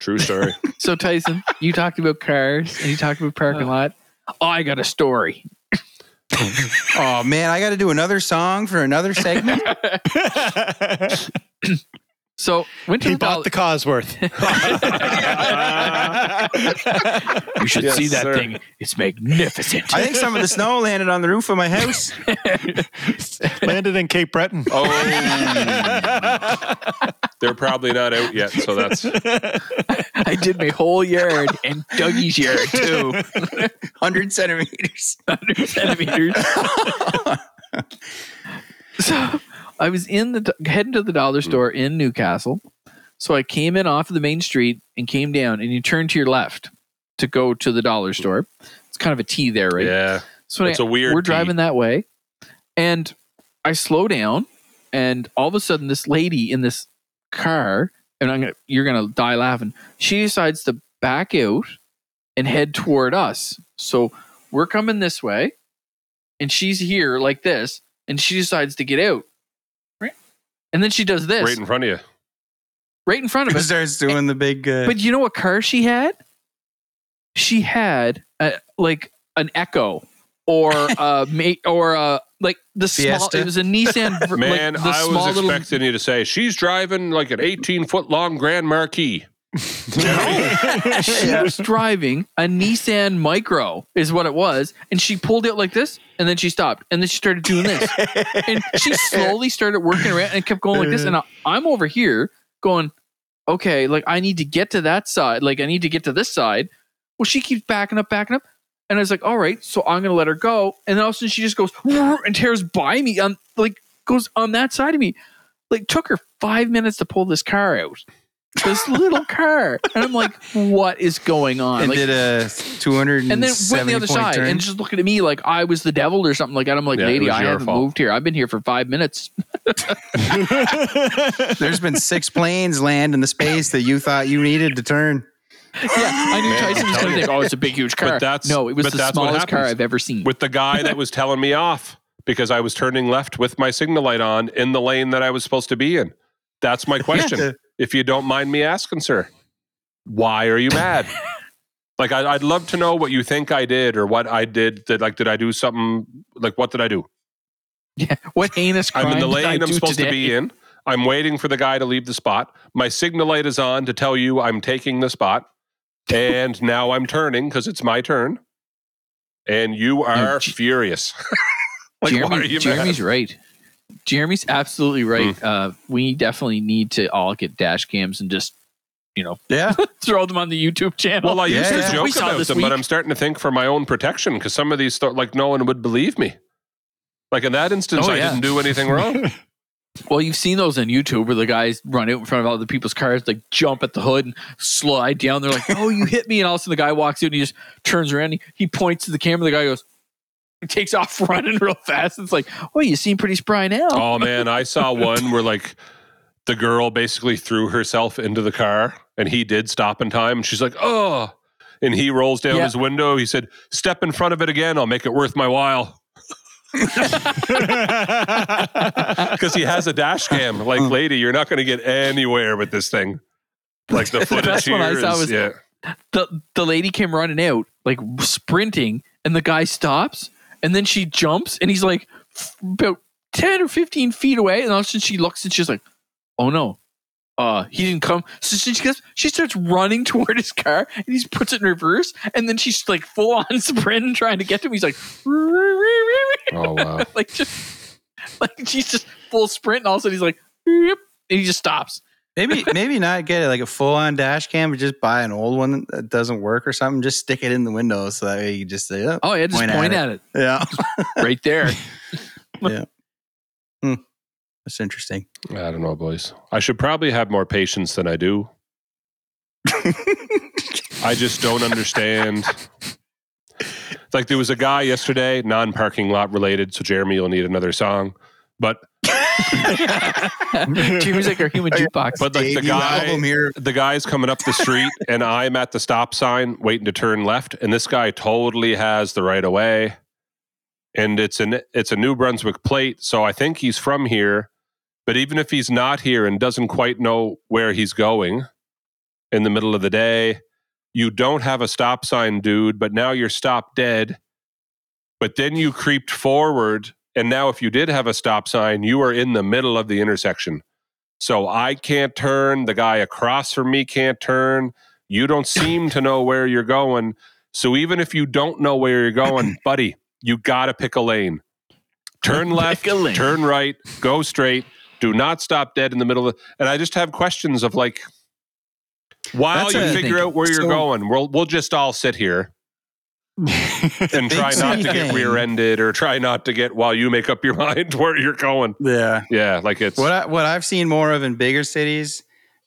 True story. So Tyson, you talked about cars and you talked about parking uh-huh. lot. Oh, I got a story. Oh man, I got to do another song for another segment. So went to he the bought dollar. the Cosworth. you should Yes, see that sir. thing. It's magnificent. I think some of the snow landed on the roof of my house. Landed in Cape Breton. Oh, they're probably not out yet, so that's I did my whole yard and Dougie's yard too. 100 centimeters. 100 centimeters. so I was in the heading to the dollar hmm. store in Newcastle. So I came in off of the main street and came down, and you turn to your left to go to the dollar store. It's kind of a T there, right? yeah. So It's I- a weird We're T. driving that way, and I slow down, and all of a sudden, this lady in this car, and I'm gonna, you're gonna die laughing. She decides to back out and head toward us. So we're coming this way, and she's here like this, and she decides to get out. Right, and then she does this Right right in front of you. Right in, front of us. starts doing the big. Uh, But you know what car she had? She had a, like an Echo or a mate or a like the small. It was a Nissan. Man, like the I small was little. expecting you to say she's driving like an 18 foot long Grand Marquis. she was driving a Nissan Micra, is what it was, and she pulled out like this, and then she stopped, and then she started doing this, and she slowly started working around and kept going like this, and I, I'm over here going, okay, like I need to get to that side, like I need to get to this side. Well, she keeps backing up, backing up, and I was like, all right, so I'm gonna let her go, and then all of a sudden she just goes and tears by me on like goes on that side of me, like took her five minutes to pull this car out. This little car, and I'm like, "What is going on?" and Like, did a 270 and then went the other side turn. and just looking at me like I was the devil or something like that. I'm like, Yeah, lady, I haven't fault. moved here. I've been here for five minutes. There's been six planes land in the space that you thought you needed to turn. Yeah, I knew Man, Tyson was going to think, oh, it's a big, huge car. But that's- no, it was but the that's smallest car. I've ever seen. With the guy that was telling me off. because I was turning left with my signal light on in the lane that I was supposed to be in. That's my question. if you don't mind me asking, sir, why are you mad? like, I, I'd love to know what you think I did or what I did. Did like, did I do something? Like, what did I do? Yeah. What heinous crime I'm in the lane I'm do supposed to be in. I'm waiting for the guy to leave the spot. My signal light is on to tell you I'm taking the spot. And now I'm turning because it's my turn. And you are furious. like, Jeremy, you Jeremy's mad? right. Jeremy's absolutely right. Hmm. Uh, we definitely need to all get dash cams and just, you know, Yeah. throw them on the YouTube channel. Well, I Yeah, used to yeah. joke about them, but. I'm starting to think for my own protection because some of these, th- like, no one would believe me. Like in that instance, Oh, I yeah. didn't do anything wrong. Well, you've seen those on YouTube where the guys run out in front of other people's cars, like jump at the hood and slide down. They're like, "Oh, you hit me!" And all of a sudden, the guy walks out and he just turns around. He, he points to the camera. The guy goes, he takes off running real fast. It's like, "Oh, you seem pretty spry now." oh man, I saw one where like the girl basically threw herself into the car, and he did stop in time, and she's like, "Oh," and he rolls down Yeah. his window. He said, "Step in front of it again. I'll make it worth my while." Because he has a dash cam. Like, mm. lady, you're not going to get anywhere with this thing. Like the footage best here one I saw is- was- yeah. the the lady came running out, like sprinting, and the guy stops, and then she jumps, and he's like f- about ten or fifteen feet away, and all of a sudden she looks and she's like, "Oh no." Uh, he didn't come. So she gets, she starts running toward his car, and he puts it in reverse, and then she's like full on sprint trying to get to him. He's like, Oh wow. like just like she's just full sprint, and all of a sudden he's like, "Yep," and he just stops. Maybe maybe not get it like a full on dash cam, but just buy an old one that doesn't work or something. Just stick it in the window so that way you can just say, oh, Oh yeah, just Point point, at at, it. yeah, right there. That's interesting. I don't know, boys. I should probably have more patience than I do. I just don't understand. Like there was a guy yesterday, non-parking lot related, so Jeremy you'll need another song. But Jimmy's like our human jukebox. but like the guy here. the guy's coming up the street and I'm at the stop sign waiting to turn left and this guy totally has the right of way and it's an it's a New Brunswick plate so I think he's from here but even if he's not here and doesn't quite know where he's going in the middle of the day you don't have a stop sign dude but now you're stopped dead but then you creeped forward and now if you did have a stop sign you are in the middle of the intersection so I can't turn. The guy across from me can't turn. You don't seem to know where you're going. So even if you don't know where you're going, buddy, you got to pick a lane. Turn left, lane. turn right, go straight. Do not stop dead in the middle of And I just have questions of like, while That's you figure out where you're so- going, we'll we'll just all sit here and try not to get rear-ended or try not to get while you make up your mind where you're going. Yeah. Yeah, like it's What I, what I've seen more of in bigger cities,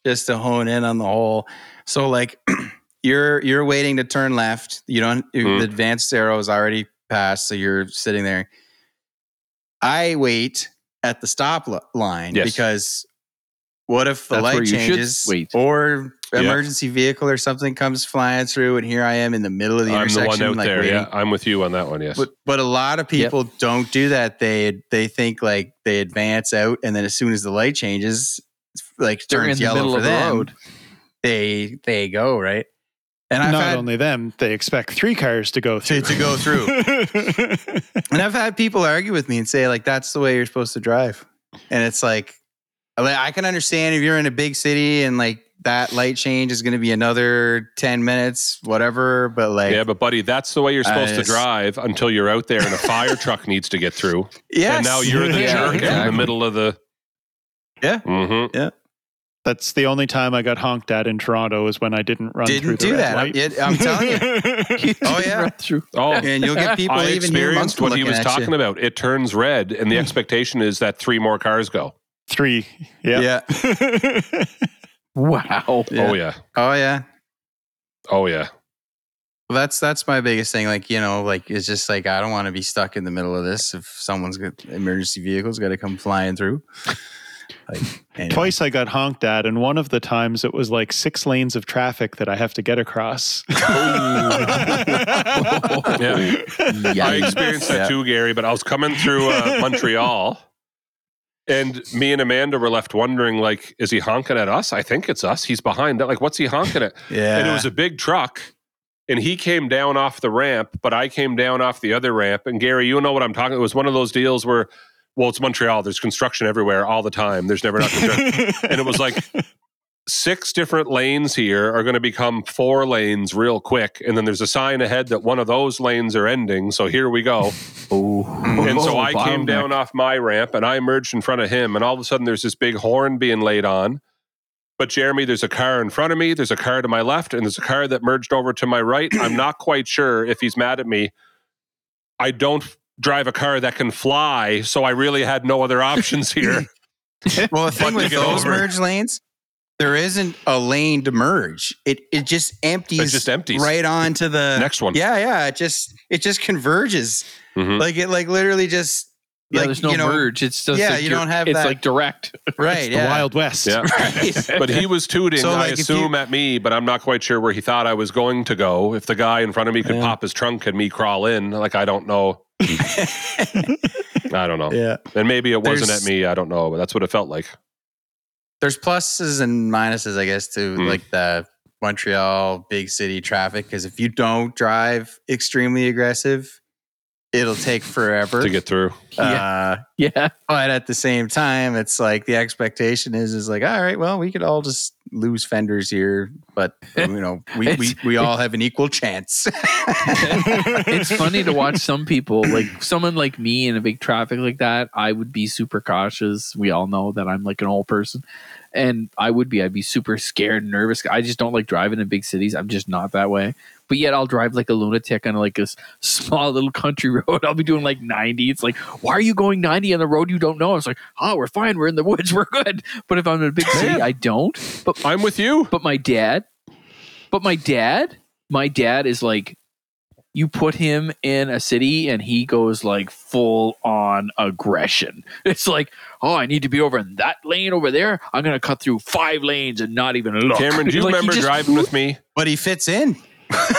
just to hone in on the whole. So like, you're you're waiting to turn left. You don't. Hmm. The advanced arrow is already passed, so you're sitting there. I wait at the stop li- line Yes. because what if the That's light changes or emergency vehicle or something comes flying through, and here I am in the middle of the I'm the one out like there. waiting. Yeah, I'm with you on that one. Yes. But but a lot of people don't do that. They they think like they advance out, and then as soon as the light changes, like They're turns the yellow middle for the them, road. they they go right. And I've Not had only them, they expect three cars to go through. to, to go through, and I've had people argue with me and say like that's the way you're supposed to drive, and it's like like, I can understand if you're in a big city and like that light change is going to be another ten minutes, whatever. But like yeah, but buddy, that's the way you're supposed Uh, to drive until you're out there and a fire truck needs to get through. Yeah. And now you're the Yeah, jerk in the middle of the. Yeah. hmm That's the only time I got honked at in Toronto is when I didn't run through didn't do red that. I'm, it- I'm telling you. Oh, yeah. Run through. Oh, and you'll get people I even experienced what he was at you. talking about. It turns red, and the expectation is that three more cars go. Three. Yeah. Yeah. Wow. Yeah. Oh yeah, Oh yeah. oh yeah. Well, that's that's my biggest thing. Like you know, like it's just like I don't want to be stuck in the middle of this. If someone's got emergency vehicles got to come flying through. Like, anyway. Twice I got honked at, and one of the times it was like six lanes of traffic that I have to get across. Yeah. I experienced that Yeah. too, Gary, but I was coming through uh, Montreal and me and Amanda were left wondering, like, is he honking at us? I think it's us. He's behind that. Like, what's he honking at? Yeah. And it was a big truck. And he came down off the ramp, but I came down off the other ramp. And Gary, you know what I'm talking. It was one of those deals where, well, it's Montreal. There's construction everywhere all the time. There's never not construction. and it was like six different lanes here are going to become four lanes real quick. And then there's a sign ahead that one of those lanes are ending. So here we go. And so Oh, I came bottleneck. down off my ramp and I emerged in front of him. And all of a sudden, there's this big horn being laid on. But Jeremy, there's a car in front of me, there's a car to my left, and there's a car that merged over to my right. I'm not quite sure if he's mad at me. I don't drive a car that can fly, so I really had no other options here. Well, the thing with those over- merge lanes, there isn't a lane to merge. It it just empties. It just empties. right onto the Next one. Yeah, yeah. It just it just converges. Mhm. Like it like literally just Yeah, like, there's no you know, merge. It's just yeah, like you don't have It's that- like direct. Right. the yeah. Wild West. Yeah. Right. But he was tooting, So, I like, if assume, you- at me, but I'm not quite sure where he thought I was going to go. If the guy in front of me could Yeah. pop his trunk and me crawl in, like, I don't know. I don't know. yeah. And maybe it wasn't There's- at me. I don't know, but that's what it felt like. There's pluses and minuses, I guess, to Mm. like the Montreal big city traffic. Because if you don't drive extremely aggressive, it'll take forever to get through. Uh, Yeah. but at the same time, it's like the expectation is is like, all right, well, we could all just lose fenders here, but um, you know, we we, we all have an equal chance. it's funny to watch some people like someone like me in a big traffic like that i would be super cautious. We all know that i'm like an old person. And i would be i'd be super scared and nervous. I just don't like driving in big cities. I'm just not that way but yet i'll drive like a lunatic on like this small little country road i'll be doing like 90 it's like why are you going 90 on the road you don't know it's like oh we're fine we're in the woods we're good but if i'm in a big city i don't but I'm with you. but my dad, but my dad, my dad is like, you put him in a city and he goes like full on aggression. It's like, oh, I need to be over in that lane over there. I'm gonna cut through five lanes and not even look. Cameron, do you Like, remember just- driving with me? but he fits in.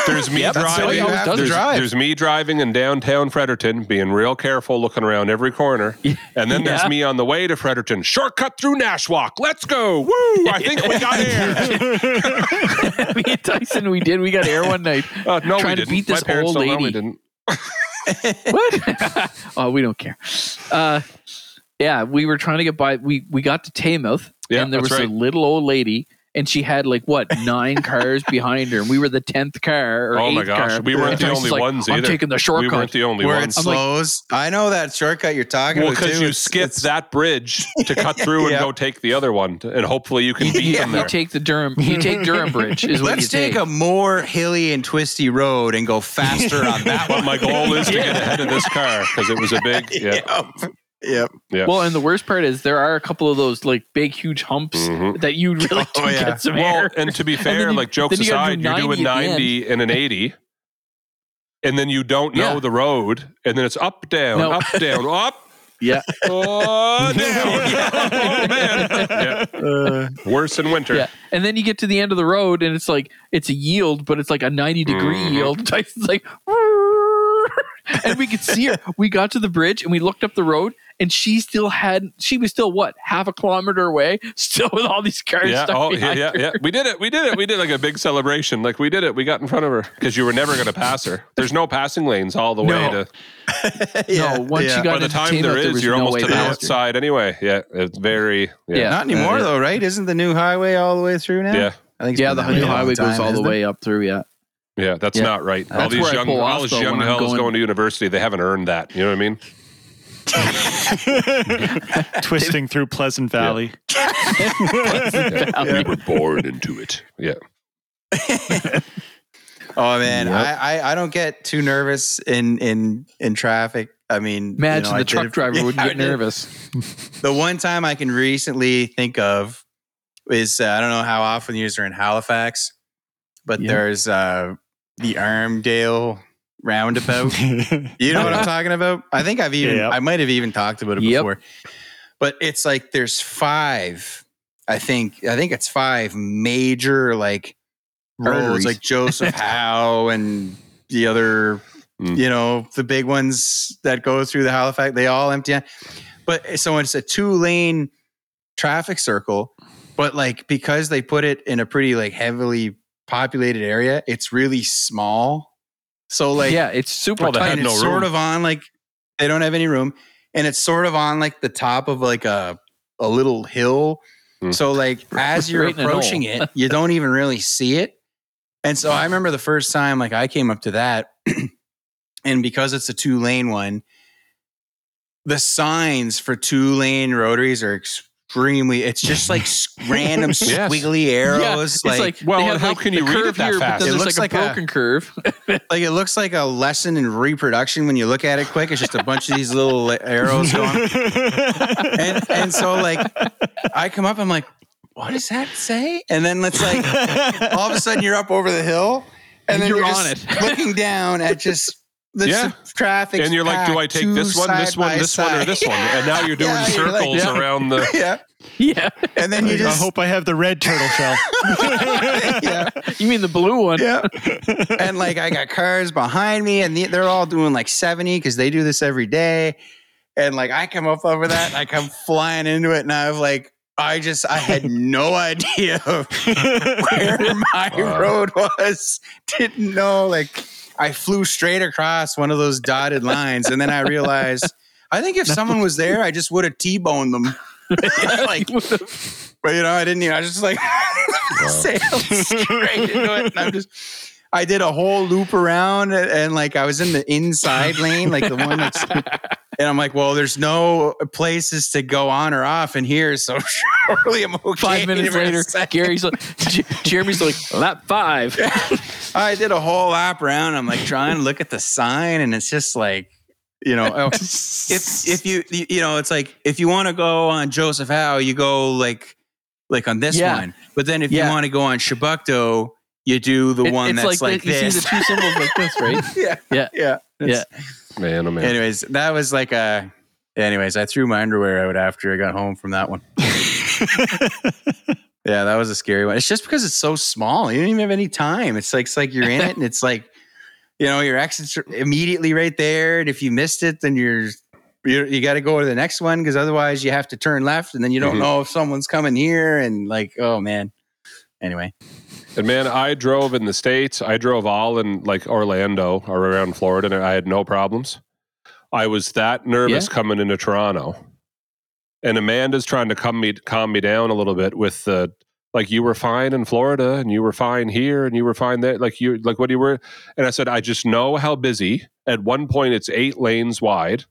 There's me Yep, driving. he there's, drive. there's me driving in downtown Fredericton, being real careful, looking around every corner. And then there's me on the way to Fredericton. Shortcut through Nashwaak. Let's go. Woo! I think we got air. me and Tyson, we did. We got air one night. Uh, no, we Trying to didn't. beat My this parents old don't we lady. didn't. What? oh, we don't care. Uh, yeah, we were trying to get by. We we got to Taymouth, Yeah, and there was right. a little old lady, and she had like what nine cars behind her, and we were the tenth car. Or Oh my gosh, car. we weren't the only like, ones I'm either. taking the shortcut. We weren't the only Where it ones. I'm like- slows. I know that shortcut you're talking Well, about because you skip that bridge to cut through Yeah. and go take the other one, and hopefully you can beat you, them you take the Durham. You take Durham Bridge. Is what Let's you take, take. a more hilly and twisty road and go faster on that But one. my goal is to get ahead of this car because it was a big. Yeah. Yep. Yep. Well, and the worst part is there are a couple of those like big, huge humps Mhm. that you really do Oh, yeah. get some Well, air. and to be fair, you- like jokes then you gotta aside, do you're doing 90 at 90 and an 80, and then you don't know Yeah. the road, and then it's up, down, No. up, down, up, yeah, oh, down. oh man, yeah. worse in winter. yeah. And then you get to the end of the road, and it's like it's a yield, but it's like a ninety degree Mhm. yield. Tyson's like, and we could see her. We got to the bridge, and we looked up the road, and she still had. She was still what half a kilometer away, still with all these cars Yeah. stuck Oh, yeah, yeah, yeah. We did it. We did it. We did like a big celebration. Like we did it. We got in front of her because you were never going to pass her. There's no passing lanes all the way No. to. Yeah, No, once yeah. you got By the time Taymouth, there there is, you're no almost to the past north side anyway. Yeah. It's very. Yeah. Yeah. Not anymore Yeah. though, right? Isn't the new highway all the way through now? Yeah. I think Yeah, the new highway time, goes all the way up through. Yeah. Yeah, that's Yeah. not right. all these young, pull all off, these young when I'm hells going- going to university, they haven't earned that. You know what I mean? Twisting through Pleasant Valley. Valley. were born into it. Yeah. Oh man, Yep. I, I I don't get too nervous in in in traffic. I mean, you Imagine know, the did truck it- driver would Yeah, I get nervous. The one time I can recently think of is uh, I don't know how often you are in Halifax, but Yeah. there's uh, the Armdale roundabout. You know what I'm talking about? I think I've even Yeah. I might have even talked about it Yep. before. but it's like there's five. I think I think it's five major like roads, Arteries. like Joseph Howe and the other, Mm. you know, the big ones that go through the Halifax. They all empty out. But so it's a two lane traffic circle, but like because they put it in a pretty like heavily populated area, it's really small. So like yeah, it's super Well, they tight. and no it's sort of on like they don't have any room, and it's sort of on like the top of like a a little hill. Hmm. So like as you're Right approaching it, you don't even really see it. And so I remember the first time like I came up to that, and because it's a two lane one, the signs for two lane rotaries are extremely. It's just like random Yes. squiggly arrows. yeah, it's like, like, Well, and have, how like, can you read it curve that here, fast? It looks like a like a- broken curve. like it looks like a lesson in reproduction when you look at it quick. It's just a bunch of these little arrows going. And and so like I come up, I'm like, what does that say? And then it's like all of a sudden you're up over the hill, and, And then you're you're, on just it. looking down at just the Yeah. traffic. and you're like, do I take this one, this one, this one, or this one? And now you're doing Yeah, you're like- circles yeah. around the. yeah, yeah, and then you just. I hope I have the red turtle shell. yeah, you mean the blue one? yeah. and like I got cars behind me, and they're all doing like 70 because they do this every day. And like I come up over that, I come flying into it, and I've like I just I had no idea where my road was. Didn't know. Like I flew straight across one of those dotted lines, and then I realized I think if someone was there, I just would have t-boned them. like, but you know, I didn't. Even, I was just like sailed straight into it, and I'm just. I did a whole loop around, and, and like I was in the inside lane, like the one that's. And I'm like, well, there's no places to go on or off in here, so surely I'm okay. Five minutes later. Gary's like, Jeremy's like, lap five. I did a whole lap around. I'm like trying to look at the sign, and it's just like, you know, oh, if if you you know, it's like if you want to go on Joseph Howe, you go like like on this Yeah. one. But then if Yeah. you want to go on Chebucto, you do the It- one that's like, the, you see the two symbols like this, right? yeah, Yeah. yeah, Yeah. Man, oh man. Anyways, that was like a. Anyways, I threw my underwear out after I got home from that one. Yeah, that was a scary one. It's just because it's so small. You don't even have any time. It's like it's like you're in it, and it's like, you know, your exit's immediately right there. And if you missed it, then you're you, you got to go to the next one because otherwise you have to turn left, and then you don't Mhm. know if someone's coming here. And like, oh man. Anyway, And man, I drove in the States. I drove all in like Orlando or around Florida, and I had no problems. I was that nervous Yeah. coming into Toronto. And Amanda's trying to calm me calm me down a little bit with the like you were fine in Florida and you were fine here and you were fine there. Like you like what do you were and I said, I just know how busy. At one point it's eight lanes wide.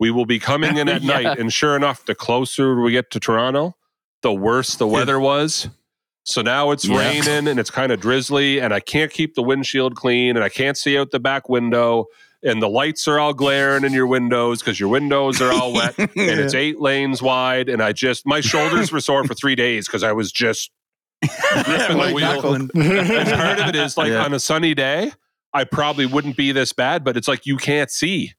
We will be coming in at Yeah. night. And sure enough, the closer we get to Toronto, the worse the weather was. So now it's Yeah. raining and it's kind of drizzly, and I can't keep the windshield clean, and I can't see out the back window, and the lights are all glaring in your windows because your windows are all wet, and it's eight lanes wide, and I just my shoulders were sore for three days because I was just gripping the wheel. And part of it is like Yeah. on a sunny day, I probably wouldn't be this bad, but it's like you can't see.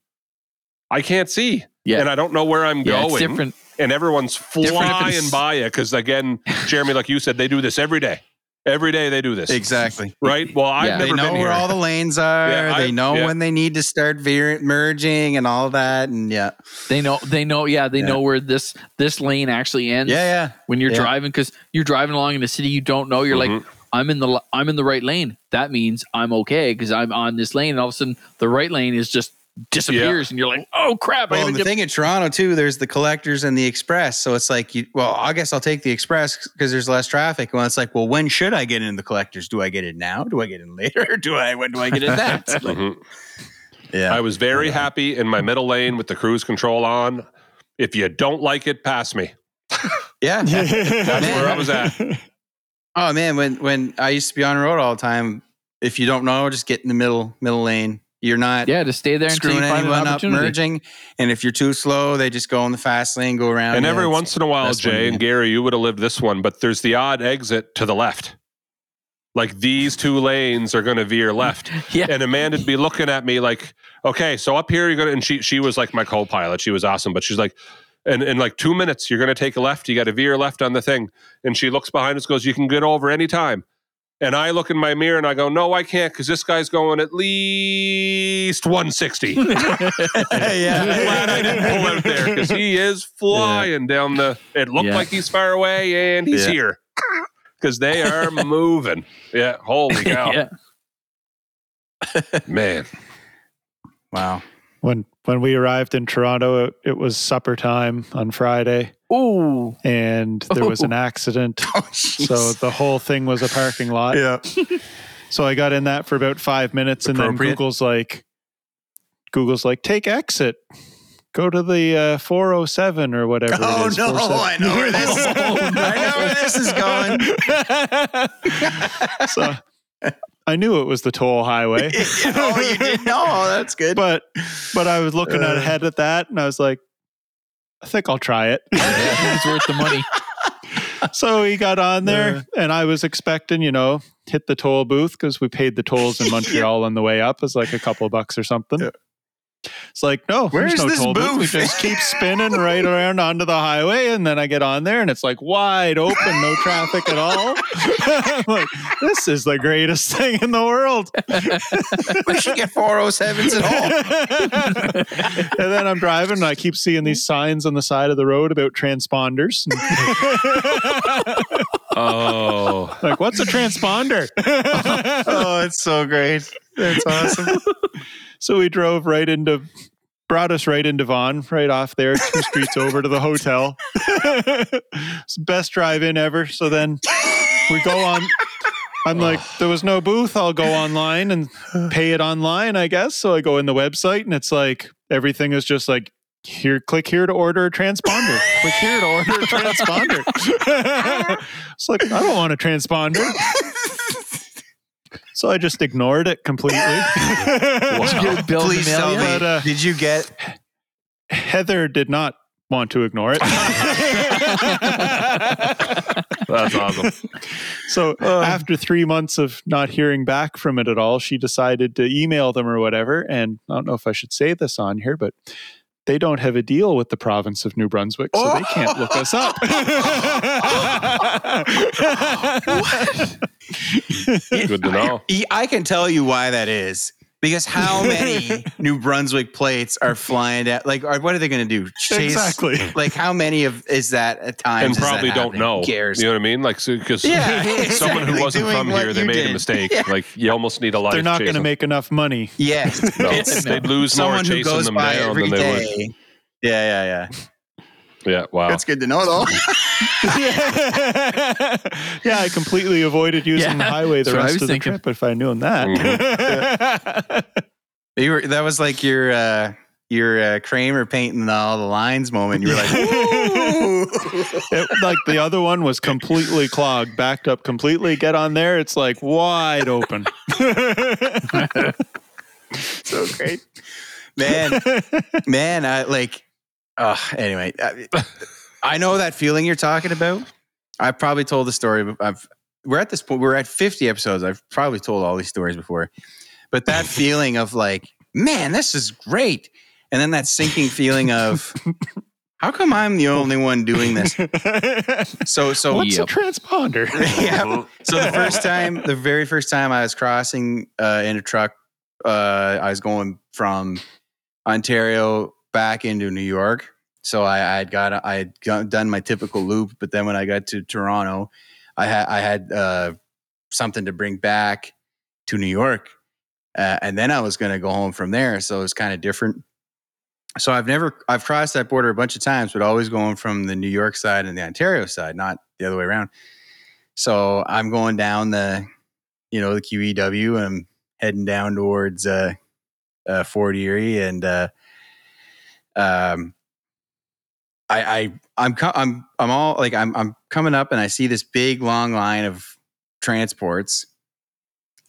I can't see. Yeah. And I don't know where I'm Yeah, it's going. different. And everyone's Different if flying it's- by you. Because again, Jeremy, like you said, they do this every day. Every day they do this. exactly. Right? Well, I've Yeah. never they know been where here. all the lanes are. Yeah, I- they know yeah. when they need to start veer- merging and all that. And yeah, They know. They know. Yeah, they Yeah. know where this this lane actually ends. yeah, yeah. When you're Yeah. driving, because you're driving along in the city, you don't know. You're like, Mhm. I'm in the l- I'm in the right lane. That means I'm okay because I'm on this lane. And all of a sudden, the right lane is just disappears, and you're like, oh crap! Well, gotta and the get thing in Toronto too, there's the collectors and the express. So it's like, you, well, I guess I'll take the express because there's less traffic. Well, it's like, well, when should I get in the collectors? Do I get it now? Do I get in later? Or do I? When do I get in that? Like, Mhm. yeah, I was very happy in my middle lane with the cruise control on. If you don't like it, pass me. yeah. That's where I was at. Oh man, when when I used to be on the road all the time, if you don't know, just get in the middle middle lane. You're not yeah to stay there until you screwing find an anyone up merging. And if you're too slow, they just go in the fast lane, go around. And every once in a while, Jay and Gary, you would have lived this one, but there's the odd exit to the left. Like these two lanes are going to veer left. Yeah. And Amanda'd be looking at me like, okay, so up here you're going to, and she, she was like my co pilot. She was awesome, but she's like, And in like two minutes, you're going to take a left. You got to veer left on the thing. And she looks behind us, goes, You can get over anytime. And I look in my mirror and I go, No, I can't because this guy's going at least 160. I'm yeah. glad I didn't pull out there because he is flying down the. It looked Yeah. like he's far away and he's Yeah. here because they are moving. Yeah, holy cow, yeah. man! Wow. When when we arrived in Toronto, it, it was supper time on Friday, Ooh. and there was an Oh. accident. Oh. So the whole thing was a parking lot. yeah. So I got in that for about five minutes, and then Google's like, Google's like, take exit, go to the uh, 407 or whatever. it Oh is, no, 407. I know where this. Is going. I know where this is going. so I knew it was the toll highway, oh, you did know. Oh, that's good. but but I was looking Uh. ahead at that, and I was like, I think I'll try it. Yeah, it's worth the money. so he got on there, and I was expecting, you know, hit the toll booth because we paid the tolls in Montreal on the way up. It was like a couple of bucks or something. Yeah. It's like, oh, no, Where's no this toll booth. We booth? just keep spinning right around onto the highway, and then I get on there, and it's like wide open, no traffic at all. I'm like, this is the greatest thing in the world. we should get 407s at all. and then I'm driving, and I keep seeing these signs on the side of the road about transponders. Oh, like, what's a transponder? Oh, it's so great. That's awesome. So we drove right into, brought us right into Vaughan, right off there, two streets over to the hotel. it's the best drive in ever. So then we go on. I'm like, there was no booth. I'll go online and pay it online, I guess. So I go in the website and it's like, everything is just like, here, click here to order a transponder. click here to order a transponder. it's like, I don't want a transponder. So I just ignored it completely. Your Please tell you? me. But, uh, did you get? Heather did not want to ignore it. that's awesome. so after three months of not hearing back from it at all, she decided to email them or whatever. And I don't know if I should say this on here, but they don't have a deal with the province of New Brunswick, so they can't look us up. Good to know. I can tell you why that is. Because how many New Brunswick plates are flying at? Like, are, what are they going to do? Chase? Exactly. Like, how many of is that at times? And probably don't happening? know. Who cares? You know what I mean? Like, because Yeah, someone who exactly. wasn't Doing from here, they you made a mistake. Yeah. Like, you almost need a life. They're not going to make enough money. Yes, No, they'd lose more someone who chasing goes them by down every than they would. Yeah, yeah, yeah. Yeah, wow. That's good to know, though. yeah, I completely avoided using Yeah, the highway the that's what I rest was of the thinking. trip if I knew that. You were that was like your uh your uh, Kramer painting all the lines moment. You were like, It- like the other one was completely clogged, backed up completely. Get on there, it's like wide open. so great, man, man. I like. Uh, anyway, I, I know that feeling you're talking about. I've probably told the story. I've we're at this point. We're at 50 episodes. I've probably told all these stories before, but that feeling of like, man, this is great, and then that sinking feeling of, how come I'm the only one doing this? So, so What's Yep. a transponder? yeah. So the first time, the very first time I was crossing uh, in a truck, uh, I was going from Ontario back into New York. So I, I had got I had got, done my typical loop, but then when I got to Toronto, I had I had uh, something to bring back to New York, uh, and then I was going to go home from there. So it was kind of different. So I've never I've crossed that border a bunch of times, but always going from the New York side and the Ontario side, not the other way around. So I'm going down the, you know, the QEW and I'm heading down towards uh, uh, Fort Erie and uh, um, I, I I'm I'm I'm all like I'm I'm coming up and I see this big long line of transports,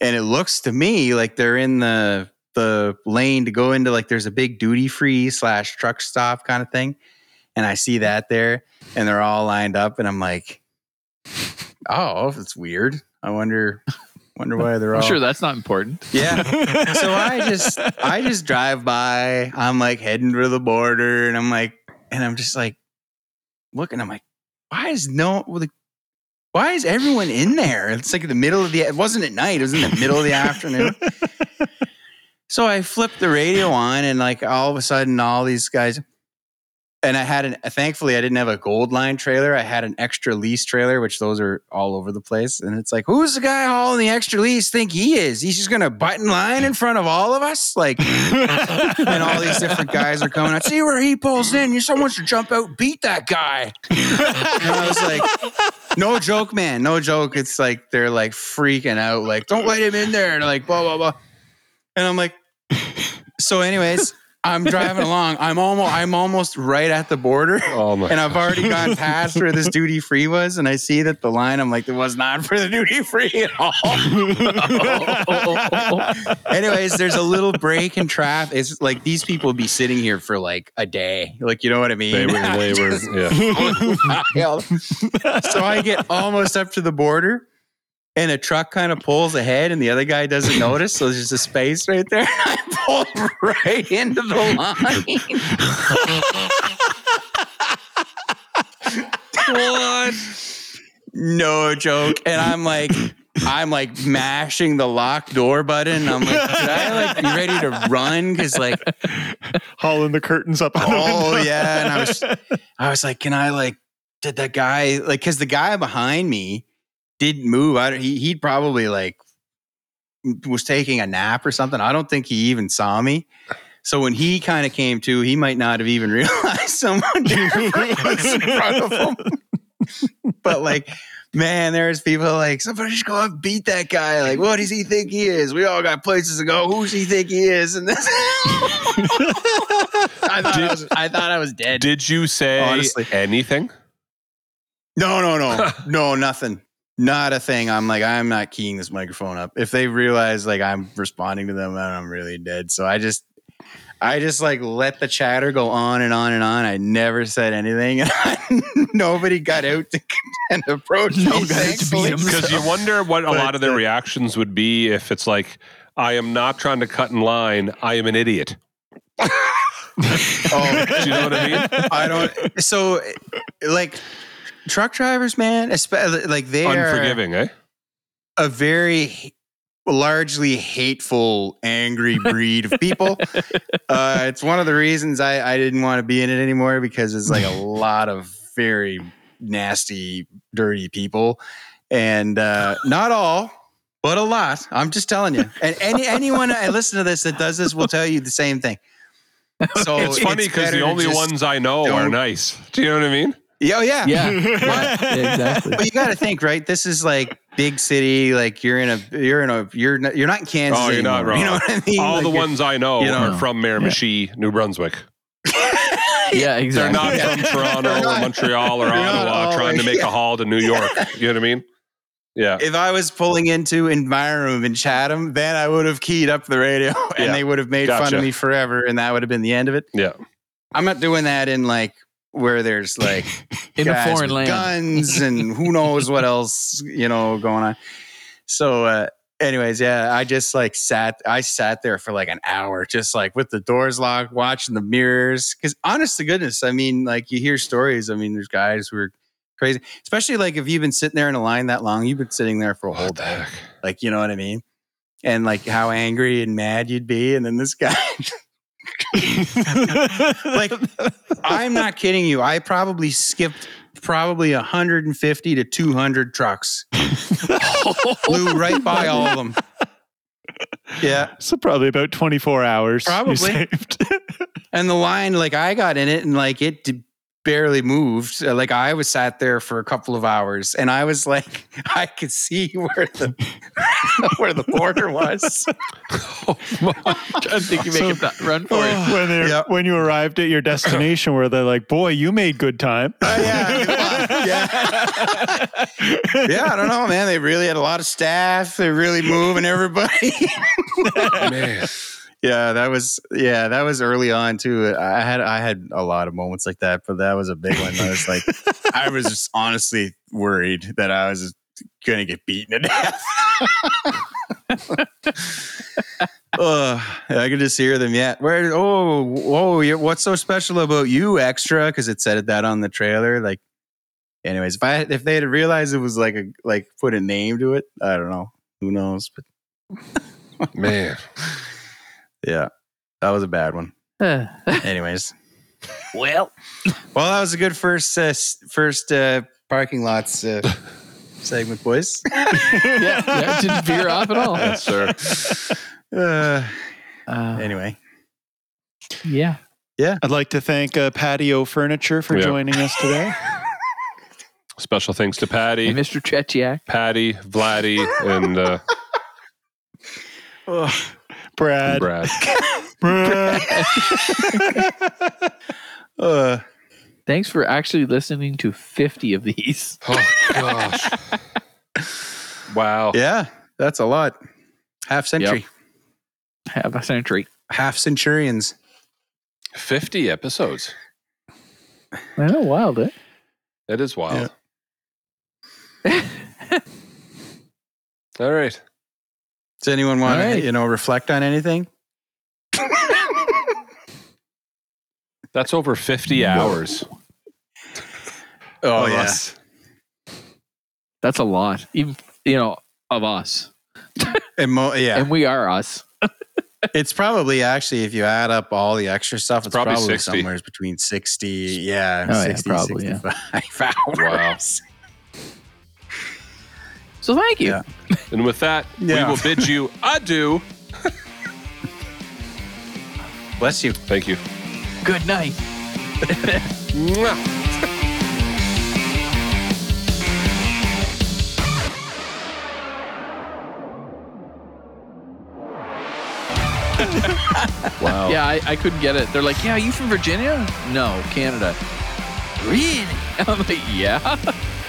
and it looks to me like they're in the the lane to go into like there's a big duty free slash truck stop kind of thing, and I see that there, and they're all lined up, and I'm like, oh, it's weird. I wonder wonder why they're all I'm sure that's not important. yeah. so I just I just drive by. I'm like heading to the border, and I'm like, and I'm just like, looking. I'm like, why is no like, why is everyone in there? It's like in the middle of the. It wasn't at night. It was in the middle of the afternoon. So I flipped the radio on, and like all of a sudden, all these guys. And I had an. Thankfully, I didn't have a gold line trailer. I had an XTRA Lease trailer, which those are all over the place. And it's like, who's the guy hauling the XTRA Lease? Think he is? He's just gonna button line in front of all of us, like. and all these different guys are coming out. See where he pulls in. You someone should jump out, beat that guy. and I was like, no joke, man, no joke. It's like they're like freaking out, like don't let him in there, and like blah blah blah. And I'm like, so anyways, I'm driving along. I'm almost I'm almost right at the border. Oh my! And I've already gone past where this duty free was, and I see that the line. I'm like, it was not for the duty free at all. Anyways, there's a little break in traffic. It's like these people would be sitting here for like a day. Like, you know what I mean? they were, they were, yeah. So I get almost up to the border, and a truck kind of pulls ahead, and the other guy doesn't notice. So there's just a space right there. I pull right into the line. what? No joke. And I'm like, I'm like mashing the lock door button. I'm like, should I like be ready to run? Cause like, Hauling the curtains up. on the oh window. yeah. And I was, I was like, can I like, did that guy like, cause the guy behind me didn't move. I don't, he, he'd probably like was taking a nap or something. I don't think he even saw me. So when he kind of came to, he might not have even realized someone was in front of him. but like, man, there's people like somebody just go up and beat that guy. Like, what does he think he is? We all got places to go. Who does he think he is? And this, I thought I was, I thought I was dead. Did you say Honestly. anything? No, no, no, no, nothing. Not a thing. I'm like, I'm not keying this microphone up. If they realize like I'm responding to them, then I'm really dead. So I just, I just like let the chatter go on and on and on. I never said anything. Nobody got out to and approach me. got out to beat thankfully. him. Because you wonder what a But, lot of their uh, reactions would be if it's like, I am not trying to cut in line. I am an idiot. Oh, Do you know what I mean? I don't. So, like, truck drivers, man, especially like they are Unforgiving, eh? a very largely hateful, angry breed of people. uh, it's one of the reasons I, I didn't want to be in it anymore because it's like a lot of very nasty, dirty people, and uh, not all. But a lot. I'm just telling you. And any anyone I listen to this that does this will tell you the same thing. So It's funny because the only ones I know are nice. Do you know what I mean? Yeah, oh, yeah. yeah, yeah, exactly. But you got to think, right? This is like big city. Like you're in a, you're in a, you're not, you're not in Kansas. Oh, you're not anymore. You know what I mean? All Like, the ones I know you know. are from Miramichi, New Brunswick. yeah, exactly. They're not Yeah. from Toronto or Montreal or they're Ottawa all trying to make yeah. a haul to New York. You know what I mean? Yeah. If I was pulling into in Environment in Chatham, then I would have keyed up the radio and Yeah. they would have made fun of me forever, and that would have been the end of it. Yeah. I'm not doing that in like where there's like in a foreign land. guns and who knows what else you know going on. So, uh, anyways, yeah, I just like sat. I sat there for like an hour, just like with the doors locked, watching the mirrors. Because honest to goodness, I mean, like you hear stories. I mean, there's guys who are crazy, especially like if you've been sitting there in a line that long, you've been sitting there for a whole What the day. heck? Like, you know what I mean? And like how angry and mad you'd be, and then this guy. like I'm not kidding you. I probably skipped probably 150 to 200 trucks. Flew right by all of them. Yeah. so probably about 24 hours. Probably. And the line, like I got in it and like it barely moved. Uh, Like I was sat there for a couple of hours and I was like, I could see where the where the border was. oh, I think you make So- it that run for it. when, they Yep. when you arrived at your destination, where they're like, "Boy, you made good time." Uh, yeah, yeah, yeah. I don't know, man. They really had a lot of staff. They're really moving everybody. Man. Yeah, that was yeah, that was early on too. I had I had a lot of moments like that, but that was a big one. I was like, I was just honestly worried that I was gonna get beaten to death. Uh, I can just hear them yet. Where? Oh, whoa! You're, what's so special about you, extra? Because it said that on the trailer. Like, anyways, if I if they had realized it was like a like put a name to it, I don't know. Who knows? But Man. Yeah, that was a bad one. well, Anyways, well, well, that was a good first uh, first uh, parking lots uh, segment, boys. yeah, yeah, it didn't veer off at all. Yes, sir. Uh, Uh, anyway, yeah. Yeah. I'd like to thank uh, Patio Furniture for Yeah. joining us today. Special thanks to Patty, And Mr. Tretiak. Patty, Vladdy, and uh, Brad. Brad. Brad. uh, Thanks for actually listening to 50 of these. Oh gosh. Wow. yeah, that's a lot. Half century, Half a century. half centurions. 50 episodes. I know, wild, eh? That is wild. All right. Does anyone want All to you know reflect on anything? That's over 50 hours. Oh, of yeah. That's a lot. Even, you know, of us. And mo- yeah, And we are us. it's probably actually if you add up all the extra stuff, it's Probably probably, somewhere between sixty, yeah, Oh, yeah, 60, probably, yeah. 65 hours. So thank you. Yeah. And with that, Yeah. we will bid you adieu. Bless you. Thank you. Good night. Mwah. wow. Yeah, I, I couldn't get it. They're like, yeah, you from Virginia? No, Canada. Really? I'm like, yeah.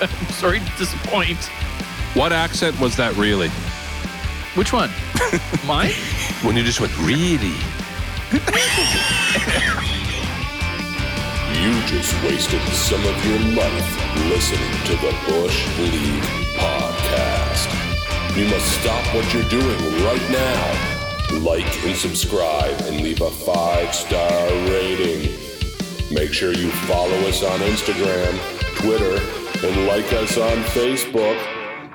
I'm sorry to disappoint. What accent was that really? Which one? Mine? When you just went, really? You just wasted some of your life listening to the Bush League podcast. You must stop what you're doing right now. Like and subscribe and leave a five star rating. Make sure you follow us on Instagram, Twitter, and like us on Facebook.